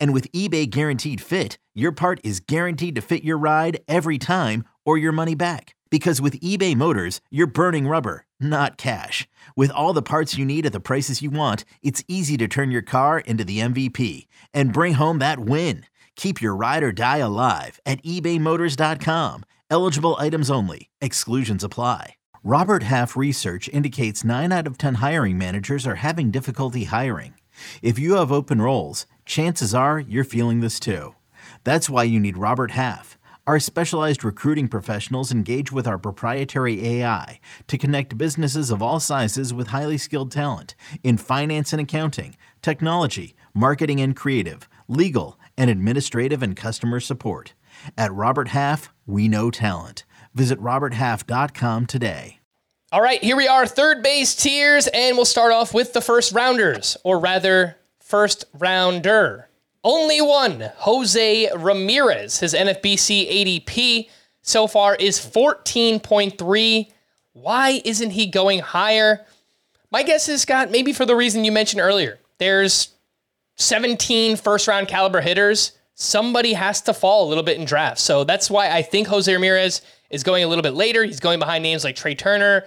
And with eBay Guaranteed Fit, your part is guaranteed to fit your ride every time or your money back. Because with eBay Motors, you're burning rubber, not cash. With all the parts you need at the prices you want, it's easy to turn your car into the MVP and bring home that win. Keep your ride or die alive at ebaymotors.com. Eligible items only. Exclusions apply. Robert Half research indicates 9 out of 10 hiring managers are having difficulty hiring. If you have open roles, chances are you're feeling this too. That's why you need Robert Half. Our specialized recruiting professionals engage with our proprietary AI to connect businesses of all sizes with highly skilled talent in finance and accounting, technology, marketing and creative, legal, and administrative and customer support. At Robert Half, we know talent. Visit RobertHalf.com today. All right, here we are, third base tiers, and we'll start off with the first rounders, or rather, first rounder. Only one, Jose Ramirez. His NFBC ADP so far is 14.3. Why isn't he going higher? My guess is, Scott, maybe for the reason you mentioned earlier. There's 17 first round caliber hitters. Somebody has to fall a little bit in drafts. So that's why I think Jose Ramirez is going a little bit later. He's going behind names like Trey Turner,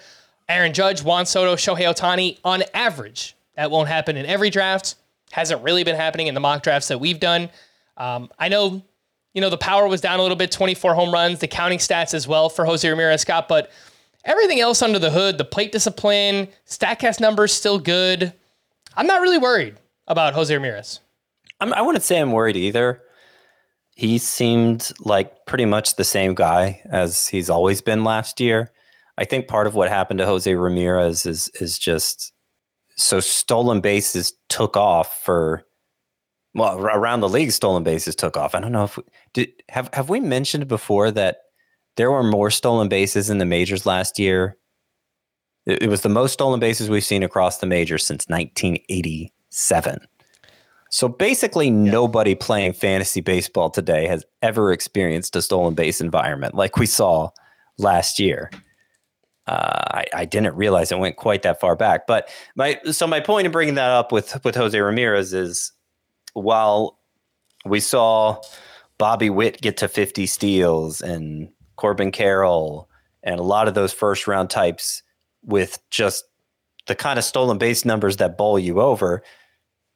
Aaron Judge, Juan Soto, Shohei Ohtani on average. That won't happen in every draft. Hasn't really been happening in the mock drafts that we've done. Um, I know, you know, the power was down a little bit, 24 home runs, the counting stats as well for Jose Ramirez Scott, but everything else under the hood, the plate discipline, StatCast numbers still good. I'm not really worried about Jose Ramirez. I'm, I wouldn't say I'm worried either. He seemed like pretty much the same guy as he's always been last year. I think part of what happened to Jose Ramirez is is just so stolen bases took off for well around the league stolen bases took off. I don't know if we, did have have we mentioned before that there were more stolen bases in the majors last year. It, it was the most stolen bases we've seen across the majors since 1987. So basically, yeah. nobody playing fantasy baseball today has ever experienced a stolen base environment like we saw last year. Uh, I, I, didn't realize it went quite that far back. But my so my point in bringing that up with with Jose Ramirez is while we saw Bobby Witt get to 50 steals and Corbin Carroll and a lot of those first round types with just the kind of stolen base numbers that bowl you over,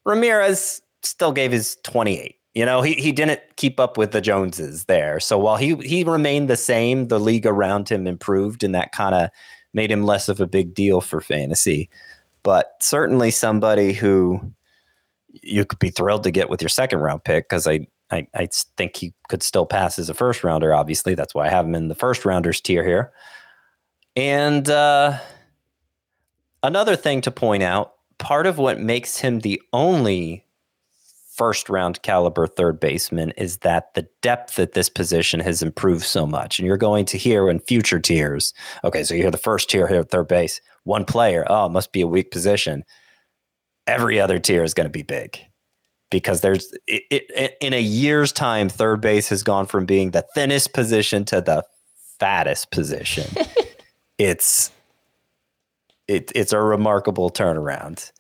Ramirez still gave his 28. You know, he, he didn't keep up with the Joneses there. So while he he remained the same, the league around him improved and that kind of made him less of a big deal for fantasy. But certainly somebody who you could be thrilled to get with your second round pick because I, I I think he could still pass as a first rounder. Obviously, that's why I have him in the first rounders tier here. And uh, another thing to point out, part of what makes him the only first round caliber third baseman is that the depth at this position has improved so much. And you're going to hear in future tiers, okay, so you hear the first tier here at third base, one player, oh, it must be a weak position. Every other tier is going to be big because there's it, it, in a year's time, third base has gone from being the thinnest position to the fattest position. it's it, it's a remarkable turnaround.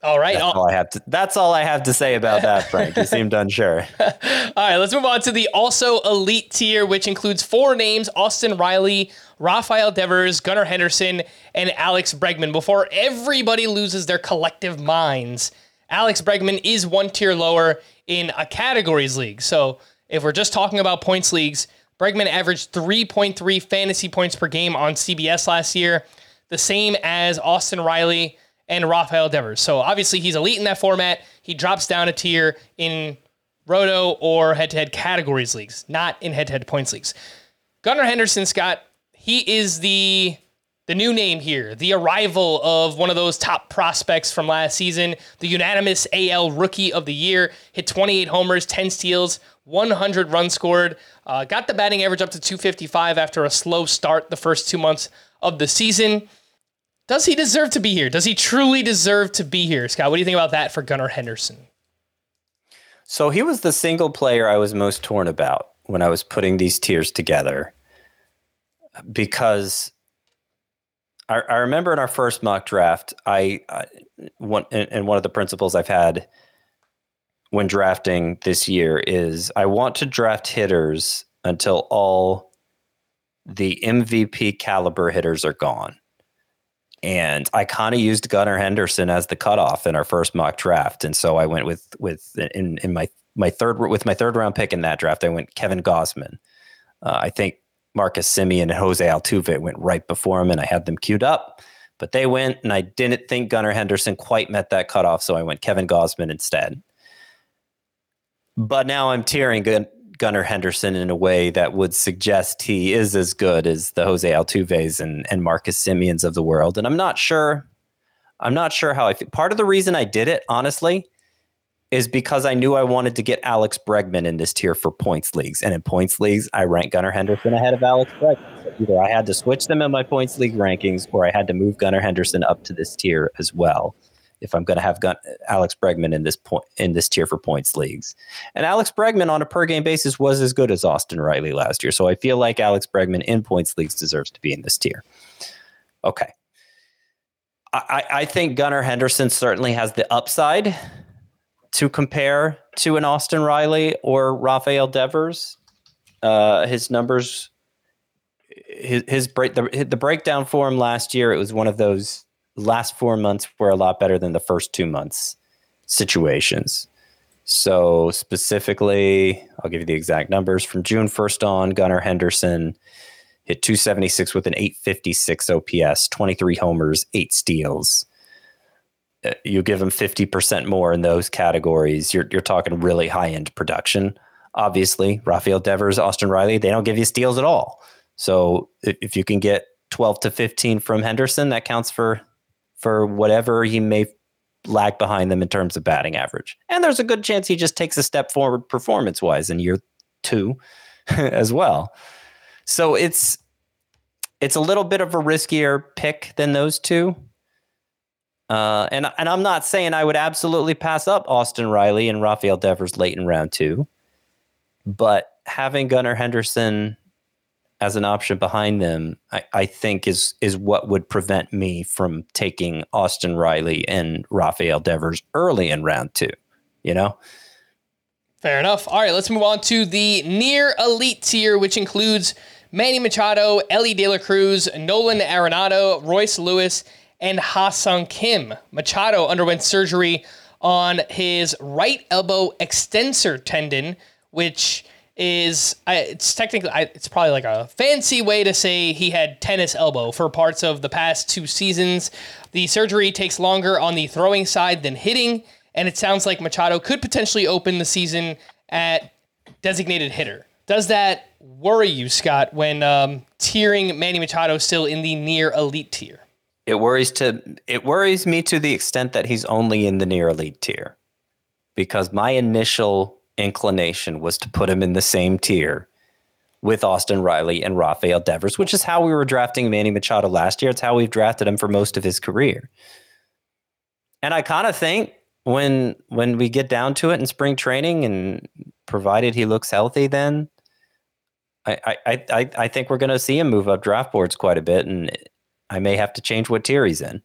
All right. That's all I have to. That's all I have to say about that, Frank. You seemed unsure. all right, let's move on to the also elite tier, which includes four names: Austin Riley, Rafael Devers, Gunnar Henderson, and Alex Bregman. Before everybody loses their collective minds, Alex Bregman is one tier lower in a categories league. So if we're just talking about points leagues, Bregman averaged 3.3 fantasy points per game on CBS last year, the same as Austin Riley and Rafael Devers. So obviously he's elite in that format. He drops down a tier in roto or head-to-head categories leagues, not in head-to-head points leagues. Gunnar Henderson, Scott, he is the the new name here, the arrival of one of those top prospects from last season, the unanimous AL Rookie of the Year, hit 28 homers, 10 steals, 100 runs scored, uh, got the batting average up to 255 after a slow start the first two months of the season. Does he deserve to be here? Does he truly deserve to be here, Scott? What do you think about that for Gunnar Henderson? So he was the single player I was most torn about when I was putting these tiers together because I, I remember in our first mock draft, I, I one and one of the principles I've had when drafting this year is I want to draft hitters until all the MVP caliber hitters are gone. And I kind of used Gunnar Henderson as the cutoff in our first mock draft, and so I went with with in in my my third with my third round pick in that draft. I went Kevin Gausman. Uh, I think Marcus Semien and Jose Altuve went right before him, and I had them queued up, but they went, and I didn't think Gunnar Henderson quite met that cutoff, so I went Kevin Gausman instead. But now I'm tearing Gunnar Henderson in a way that would suggest he is as good as the Jose Altuves and, and Marcus Semiens of the world. And I'm not sure. I'm not sure how I feel. Part of the reason I did it, honestly, is because I knew I wanted to get Alex Bregman in this tier for points leagues. And in points leagues, I rank Gunnar Henderson ahead of Alex Bregman. So either I had to switch them in my points league rankings or I had to move Gunnar Henderson up to this tier as well. If I'm going to have Gun- Alex Bregman in this point in this tier for points leagues, and Alex Bregman on a per game basis was as good as Austin Riley last year, so I feel like Alex Bregman in points leagues deserves to be in this tier. Okay, I, I think Gunnar Henderson certainly has the upside to compare to an Austin Riley or Rafael Devers. Uh, his numbers, his, his break, the, the breakdown for him last year, it was one of those last four months were a lot better than the first two months situations. So specifically, I'll give you the exact numbers from June 1st on. Gunnar Henderson hit 276 with an 856 OPS, 23 homers, eight steals. Uh, you give him 50% more in those categories, you're, you're talking really high end production. Obviously, Rafael Devers, Austin Riley, they don't give you steals at all. So if you can get 12 to 15 from Henderson, that counts for for whatever he may lag behind them in terms of batting average. And there's a good chance he just takes a step forward performance wise in year two as well. So it's it's a little bit of a riskier pick than those two. Uh, and and I'm not saying I would absolutely pass up Austin Riley and Rafael Devers late in round two, but having Gunnar Henderson as an option behind them, I, I think is is what would prevent me from taking Austin Riley and Rafael Devers early in round two. You know. Fair enough. All right, let's move on to the near elite tier, which includes Manny Machado, Elly De La Cruz, Nolan Arenado, Royce Lewis, and Ha-Seong Kim. Machado underwent surgery on his right elbow extensor tendon, which is it's technically it's probably like a fancy way to say he had tennis elbow for parts of the past two seasons. The surgery takes longer on the throwing side than hitting, and it sounds like Machado could potentially open the season at designated hitter. Does that worry you, Scott, when um, tiering Manny Machado still in the near elite tier? It worries to it worries me to the extent that he's only in the near elite tier. Because my initial inclination was to put him in the same tier with Austin Riley and Rafael Devers, which is how we were drafting Manny Machado last year. It's how we've drafted him for most of his career. And I kind of think when when we get down to it in spring training and provided he looks healthy then I I I, I think we're gonna see him move up draft boards quite a bit and I may have to change what tier he's in.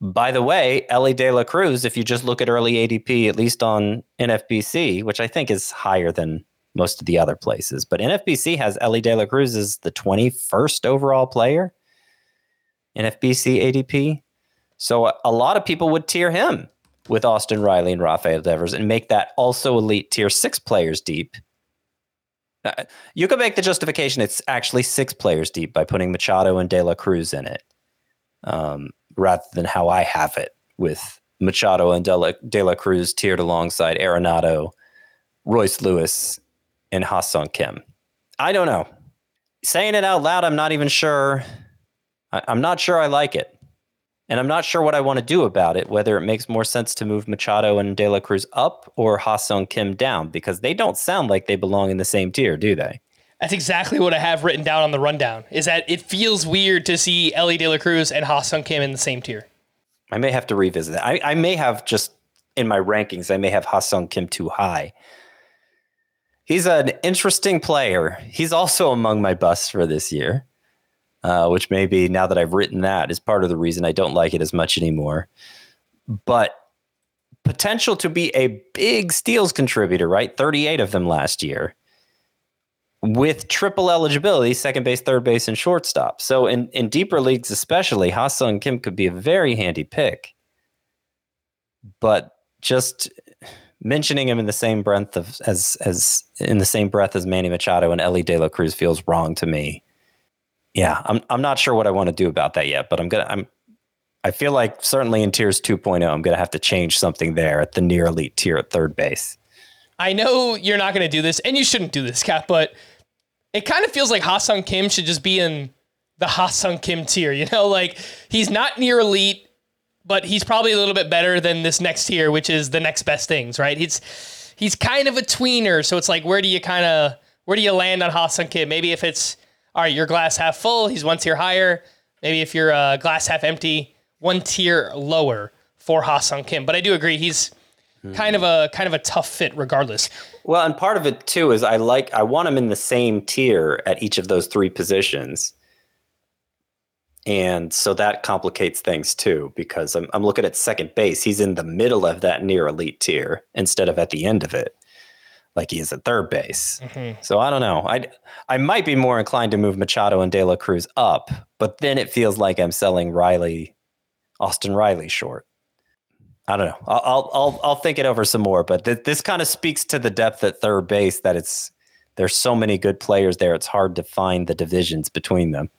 By the way, Elly De La Cruz, if you just look at early ADP, at least on NFBC, which I think is higher than most of the other places, but NFBC has Elly De La Cruz as the 21st overall player. NFBC ADP. So a, a lot of people would tier him with Austin Riley and Rafael Devers and make that also elite tier six players deep uh, you could make the justification it's actually six players deep by putting Machado and De La Cruz in it, um, rather than how I have it with Machado and De La, De La Cruz tiered alongside Arenado, Royce Lewis, and Ha-Seong Kim. I don't know. Saying it out loud, I'm not even sure. I, I'm not sure I like it. And I'm not sure what I want to do about it, whether it makes more sense to move Machado and De La Cruz up or Ha-Seong Kim down, because they don't sound like they belong in the same tier, do they? That's exactly what I have written down on the rundown. Is that it feels weird to see Elly De La Cruz and Ha-Seong Kim in the same tier. I may have to revisit that. I, I may have just in my rankings, I may have Ha-Seong Kim too high. He's an interesting player. He's also among my busts for this year uh, which maybe now that I've written that is part of the reason I don't like it as much anymore. But potential to be a big steals contributor, right? 38 of them last year with triple eligibility, second base, third base, and shortstop. So in, in deeper leagues, especially, Ha-Seong Kim could be a very handy pick. But just mentioning him in the same breath of, as as in the same breath as Manny Machado and Elly De La Cruz feels wrong to me yeah, I'm I'm not sure what I want to do about that yet, but I'm gonna I'm I feel like certainly in tiers 2.0, I'm gonna have to change something there at the near elite tier at third base. I know you're not gonna do this, and you shouldn't do this, Cap, but it kind of feels like Ha-Seong Kim should just be in the Ha-Seong Kim tier. You know, like he's not near elite, but he's probably a little bit better than this next tier, which is the next best things, right? He's he's kind of a tweener, so it's like where do you kind of where do you land on Ha-Seong Kim? Maybe if it's all right, your glass half full, he's one tier higher. Maybe if you're uh, glass half empty, one tier lower for Ha-Seong Kim. But I do agree he's kind of a kind of a tough fit regardless. Well, and part of it too is I like I want him in the same tier at each of those three positions. And so that complicates things too, because I'm, I'm looking at second base. He's in the middle of that near elite tier instead of at the end of it, like he is at third base. Mm-hmm. So I don't know. I I might be more inclined to move Machado and De La Cruz up, but then it feels like I'm selling Riley, Austin Riley short. I don't know. I'll I'll I'll, think it over some more, but th- this kind of speaks to the depth at third base that it's there's so many good players there. It's hard to find the divisions between them.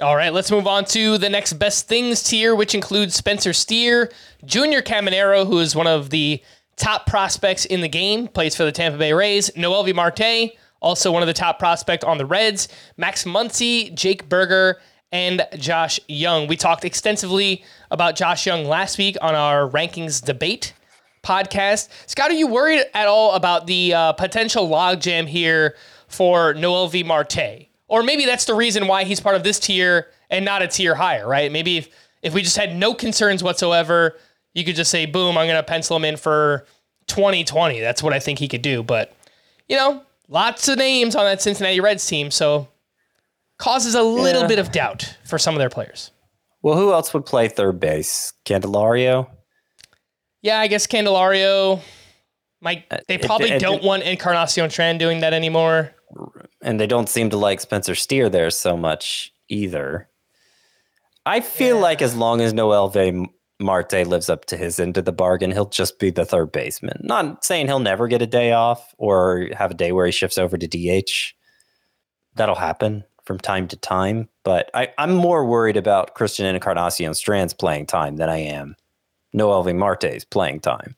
All right, let's move on to the next best things tier, which includes Spencer Steer, Junior Caminero, who is one of the top prospects in the game, plays for the Tampa Bay Rays, Noelvi Marte, also one of the top prospect on the Reds, Max Muncy, Jake Burger, and Josh Jung. We talked extensively about Josh Jung last week on our rankings debate podcast. Scott, are you worried at all about the uh, potential logjam here for Noelvi Marte? Or maybe that's the reason why he's part of this tier and not a tier higher, right? Maybe if, if we just had no concerns whatsoever, you could just say, boom, I'm going to pencil him in for 2020. That's what I think he could do. But, you know, lots of names on that Cincinnati Reds team. So causes a little Yeah. bit of doubt for some of their players. Well, who else would play third base? Candelario? Yeah, I guess Candelario. Might uh, they it- probably it- don't want Encarnacion Strand doing that anymore. and they don't seem to like Spencer Steer there so much either. I feel like as long as Noelvi Marte lives up to his end of the bargain, he'll just be the third baseman. Not saying he'll never get a day off or have a day where he shifts over to DH. That'll happen from time to time, but I, I'm more worried about Christian Encarnacion Strand's playing time than I am Noelvi Marte's playing time,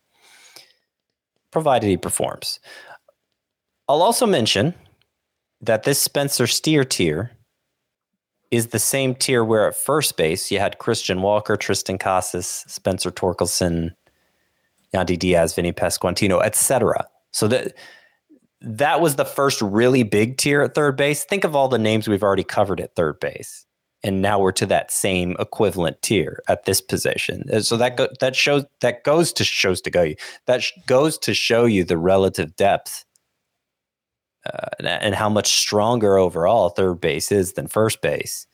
provided he performs. I'll also mention that this Spencer Steer tier is the same tier where at first base you had Christian Walker, Triston Casas, Spencer Torkelson, Yandy Diaz, Vinny Pasquantino, etc. So that that was the first really big tier at third base. Think of all the names we've already covered at third base, and now we're to that same equivalent tier at this position. So that go, that shows that goes to shows to go you that sh- goes to show you the relative depth uh, and- how much stronger overall third base is than first base.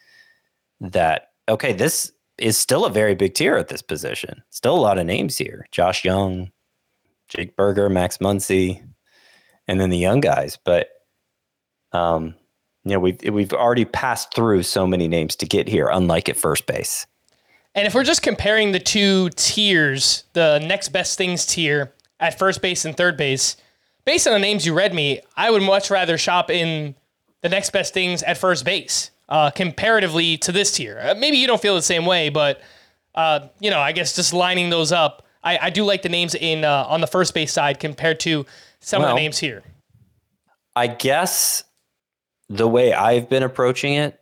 That okay, this is still a very big tier at this position. Still a lot of names here: Josh Jung, Jake Burger, Max Muncy, and then the young guys. But um, you know, we've we've already passed through so many names to get here. Unlike at first base, And if we're just comparing the two tiers, the next best things tier at first base and third base, based on the names you read me, I would much rather shop in the next best things at first base uh, comparatively to this tier. Uh, maybe you don't feel the same way, but uh, you know, I guess just lining those up, I, I do like the names in uh, on the first base side compared to some of Well- the names here. I guess the way I've been approaching it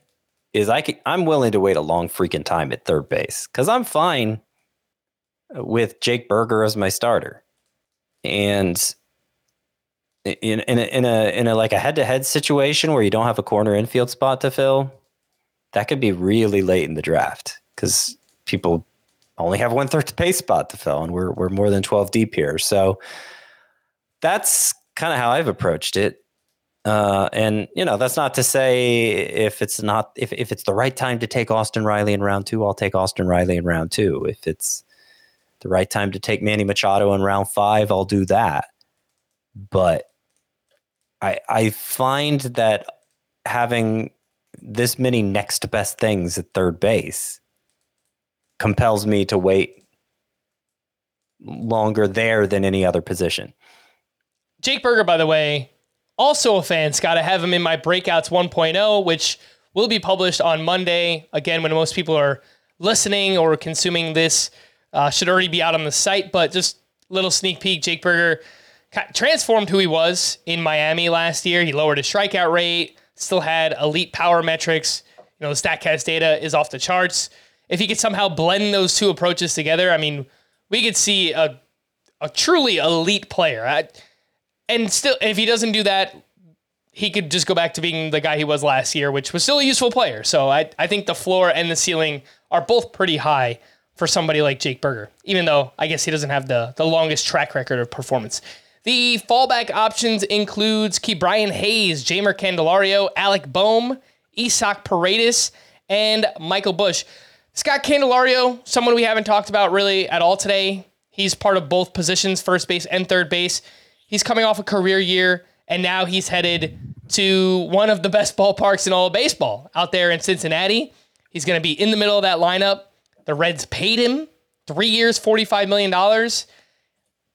is I can, I'm willing to wait a long freaking time at third base because I'm fine with Jake Burger as my starter, and in in a, in a in a like a head to head situation where you don't have a corner infield spot to fill, that could be really late in the draft because people only have one third base spot to fill, and we're we're more than twelve deep here, so that's kind of how I've approached it. Uh, and you know, that's not to say if it's not if if it's the right time to take Austin Riley in round two, I'll take Austin Riley in round two. If it's the right time to take Manny Machado in round five, I'll do that. But I I find that having this many next best things at third base compels me to wait longer there than any other position. Jake Burger, by the way, also a fan. Scott, I have him in my Breakouts 1.0, which will be published on Monday. Again, when most people are listening or consuming this, uh, should already be out on the site. But just little sneak peek: Jake Burger transformed who he was in Miami last year. He lowered his strikeout rate, still had elite power metrics. You know, the Statcast data is off the charts. if he could somehow blend those two approaches together, I mean, we could see a a truly elite player. I, and still, if he doesn't do that, he could just go back to being the guy he was last year, which was still a useful player. So I, I think the floor and the ceiling are both pretty high for somebody like Jake Burger, even though I guess he doesn't have the, the longest track record of performance. The fallback options includes Ke'Bryan Hayes, Jeimer Candelario, Alec Bohm, Isaac Paredes, and Michael Busch. Scott Candelario, someone we haven't talked about really at all today. He's part of both positions, first base and third base. He's coming off a career year, and now he's headed to one of the best ballparks in all of baseball out there in Cincinnati. He's going to be in the middle of that lineup. The Reds paid him three years, $45 million.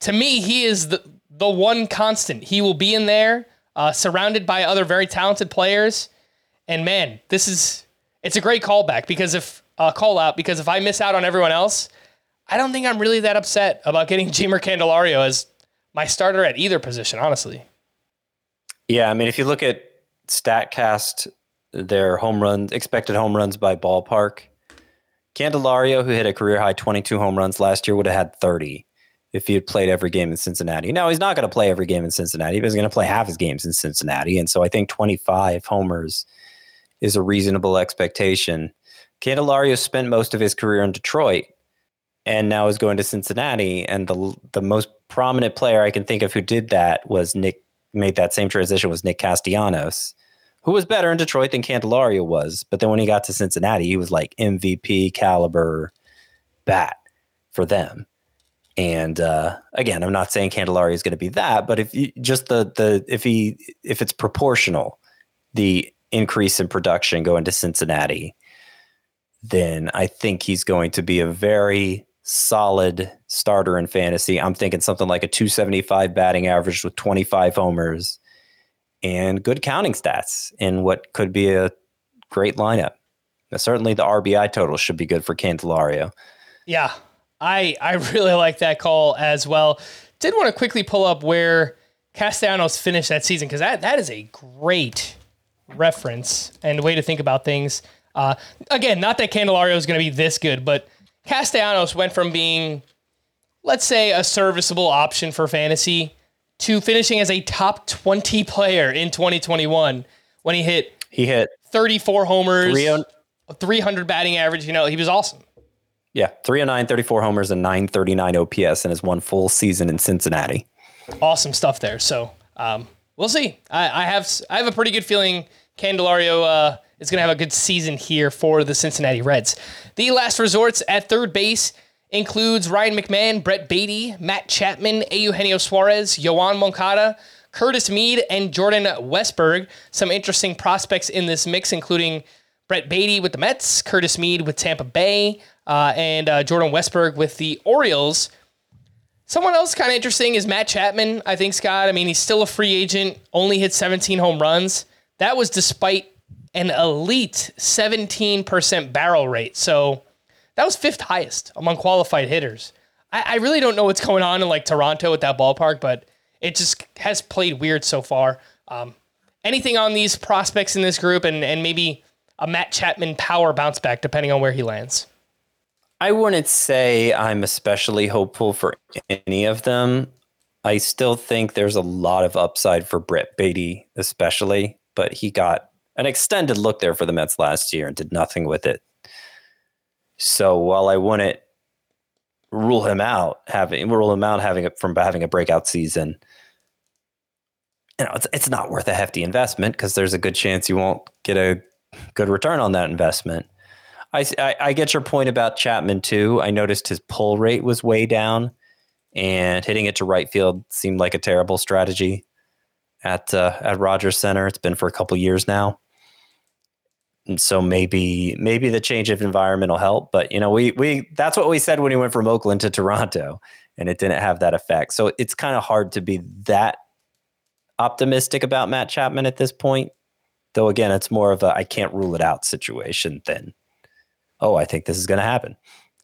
To me, he is the, the one constant. He will be in there, uh, surrounded by other very talented players. And man, this is it's a great callback because if uh, call out because if I miss out on everyone else, I don't think I'm really that upset about getting Jeimer Candelario as my starter at either position, honestly. Yeah, I mean, if you look at Statcast, their home runs, expected home runs by ballpark, Candelario, who hit a career high 22 home runs last year, would have had 30 if he had played every game in Cincinnati. Now, he's not going to play every game in Cincinnati, but he's going to play half his games in Cincinnati. And so I think 25 homers is a reasonable expectation. Candelario spent most of his career in Detroit and now is going to Cincinnati. And the the most prominent player I can think of who did that was Nick made that same transition was Nick Castellanos, who was better in Detroit than Candelario was. But then when he got to Cincinnati, he was like MVP caliber bat for them. And uh, again, I'm not saying Candelario is going to be that, but if you just the the if he if it's proportional, the increase in production going to Cincinnati, then I think he's going to be a very solid starter in fantasy. I'm thinking something like a 275 batting average with 25 homers and good counting stats in what could be a great lineup. Now, certainly the RBI total should be good for Candelario. Yeah, I I really like that call as well. Did want to quickly pull up where Castellanos finished that season because that that is a great reference and way to think about things. Uh, again, not that Candelario is going to be this good, but Castellanos went from being, let's say, a serviceable option for fantasy to finishing as a top 20 player in 2021 when he hit he hit 34 homers, 300 batting average. You know, he was awesome. Yeah, 309, 34 homers, and 939 OPS in his one full season in Cincinnati. Awesome stuff there. So um, we'll see. I, I, have I have a pretty good feeling Candelario uh, is going to have a good season here for the Cincinnati Reds. The last resorts at third base includes Ryan McMahon, Brett Baty, Matt Chapman, Eugenio Suarez, Yoan Moncada, Curtis Mead, and Jordan Westburg. Some interesting prospects in this mix, including Brett Baty with the Mets, Curtis Mead with Tampa Bay, uh, and uh, Jordan Westburg with the Orioles. Someone else kind of interesting is Matt Chapman, I think, Scott. I mean, he's still a free agent, only hit 17 home runs. That was despite an elite 17% barrel rate. So that was fifth highest among qualified hitters. I, I, really don't know what's going on in like Toronto at that ballpark, but it just has played weird so far. Um, anything on these prospects in this group and, and maybe a Matt Chapman power bounce back depending on where he lands? I wouldn't say I'm especially hopeful for any of them. I still think there's a lot of upside for Brett Baty, especially, but he got an extended look there for the Mets last year and did nothing with it. So while I wouldn't rule him out having rule him out having it from having a breakout season, you know, it's it's not worth a hefty investment because there's a good chance you won't get a good return on that investment. I, I, I get your point about Chapman too. I noticed his pull rate was way down, and hitting it to right field seemed like a terrible strategy at uh, at Rogers Centre. It's been for a couple years now. And so maybe maybe the change of environment will help. But you know, we we that's what we said when he went from Oakland to Toronto, and it didn't have that effect. So it's kind of hard to be that optimistic about Matt Chapman at this point. Though again, it's more of a I can't rule it out situation than oh, I think this is going to happen.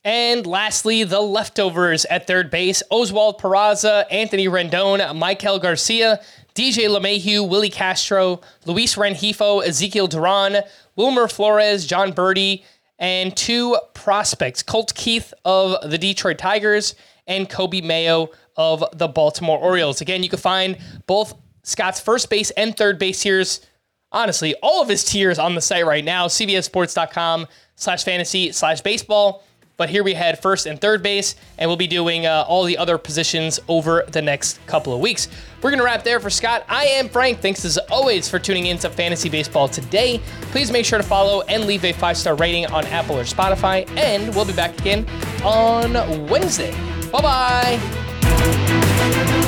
And lastly, the leftovers at third base Oswald Peraza, Anthony Rendon, Maikel Garcia, DJ LeMahieu, Willi Castro, Luis Rengifo, Ezekiel Duran, Wilmer Flores, Jon Berti, and two prospects Colt Keith of the Detroit Tigers and Coby Mayo of the Baltimore Orioles. Again, you can find both Scott's first base and third base tiers. Honestly, all of his tiers on the site right now, cbsports.com slash fantasy slash baseball. But here we had first and third base, and we'll be doing uh, all the other positions over the next couple of weeks. We're going to wrap there for Scott. I am Frank. Thanks as always for tuning in to Fantasy Baseball today. Please make sure to follow and leave a five star rating on Apple or Spotify, and we'll be back again on Wednesday. Bye bye.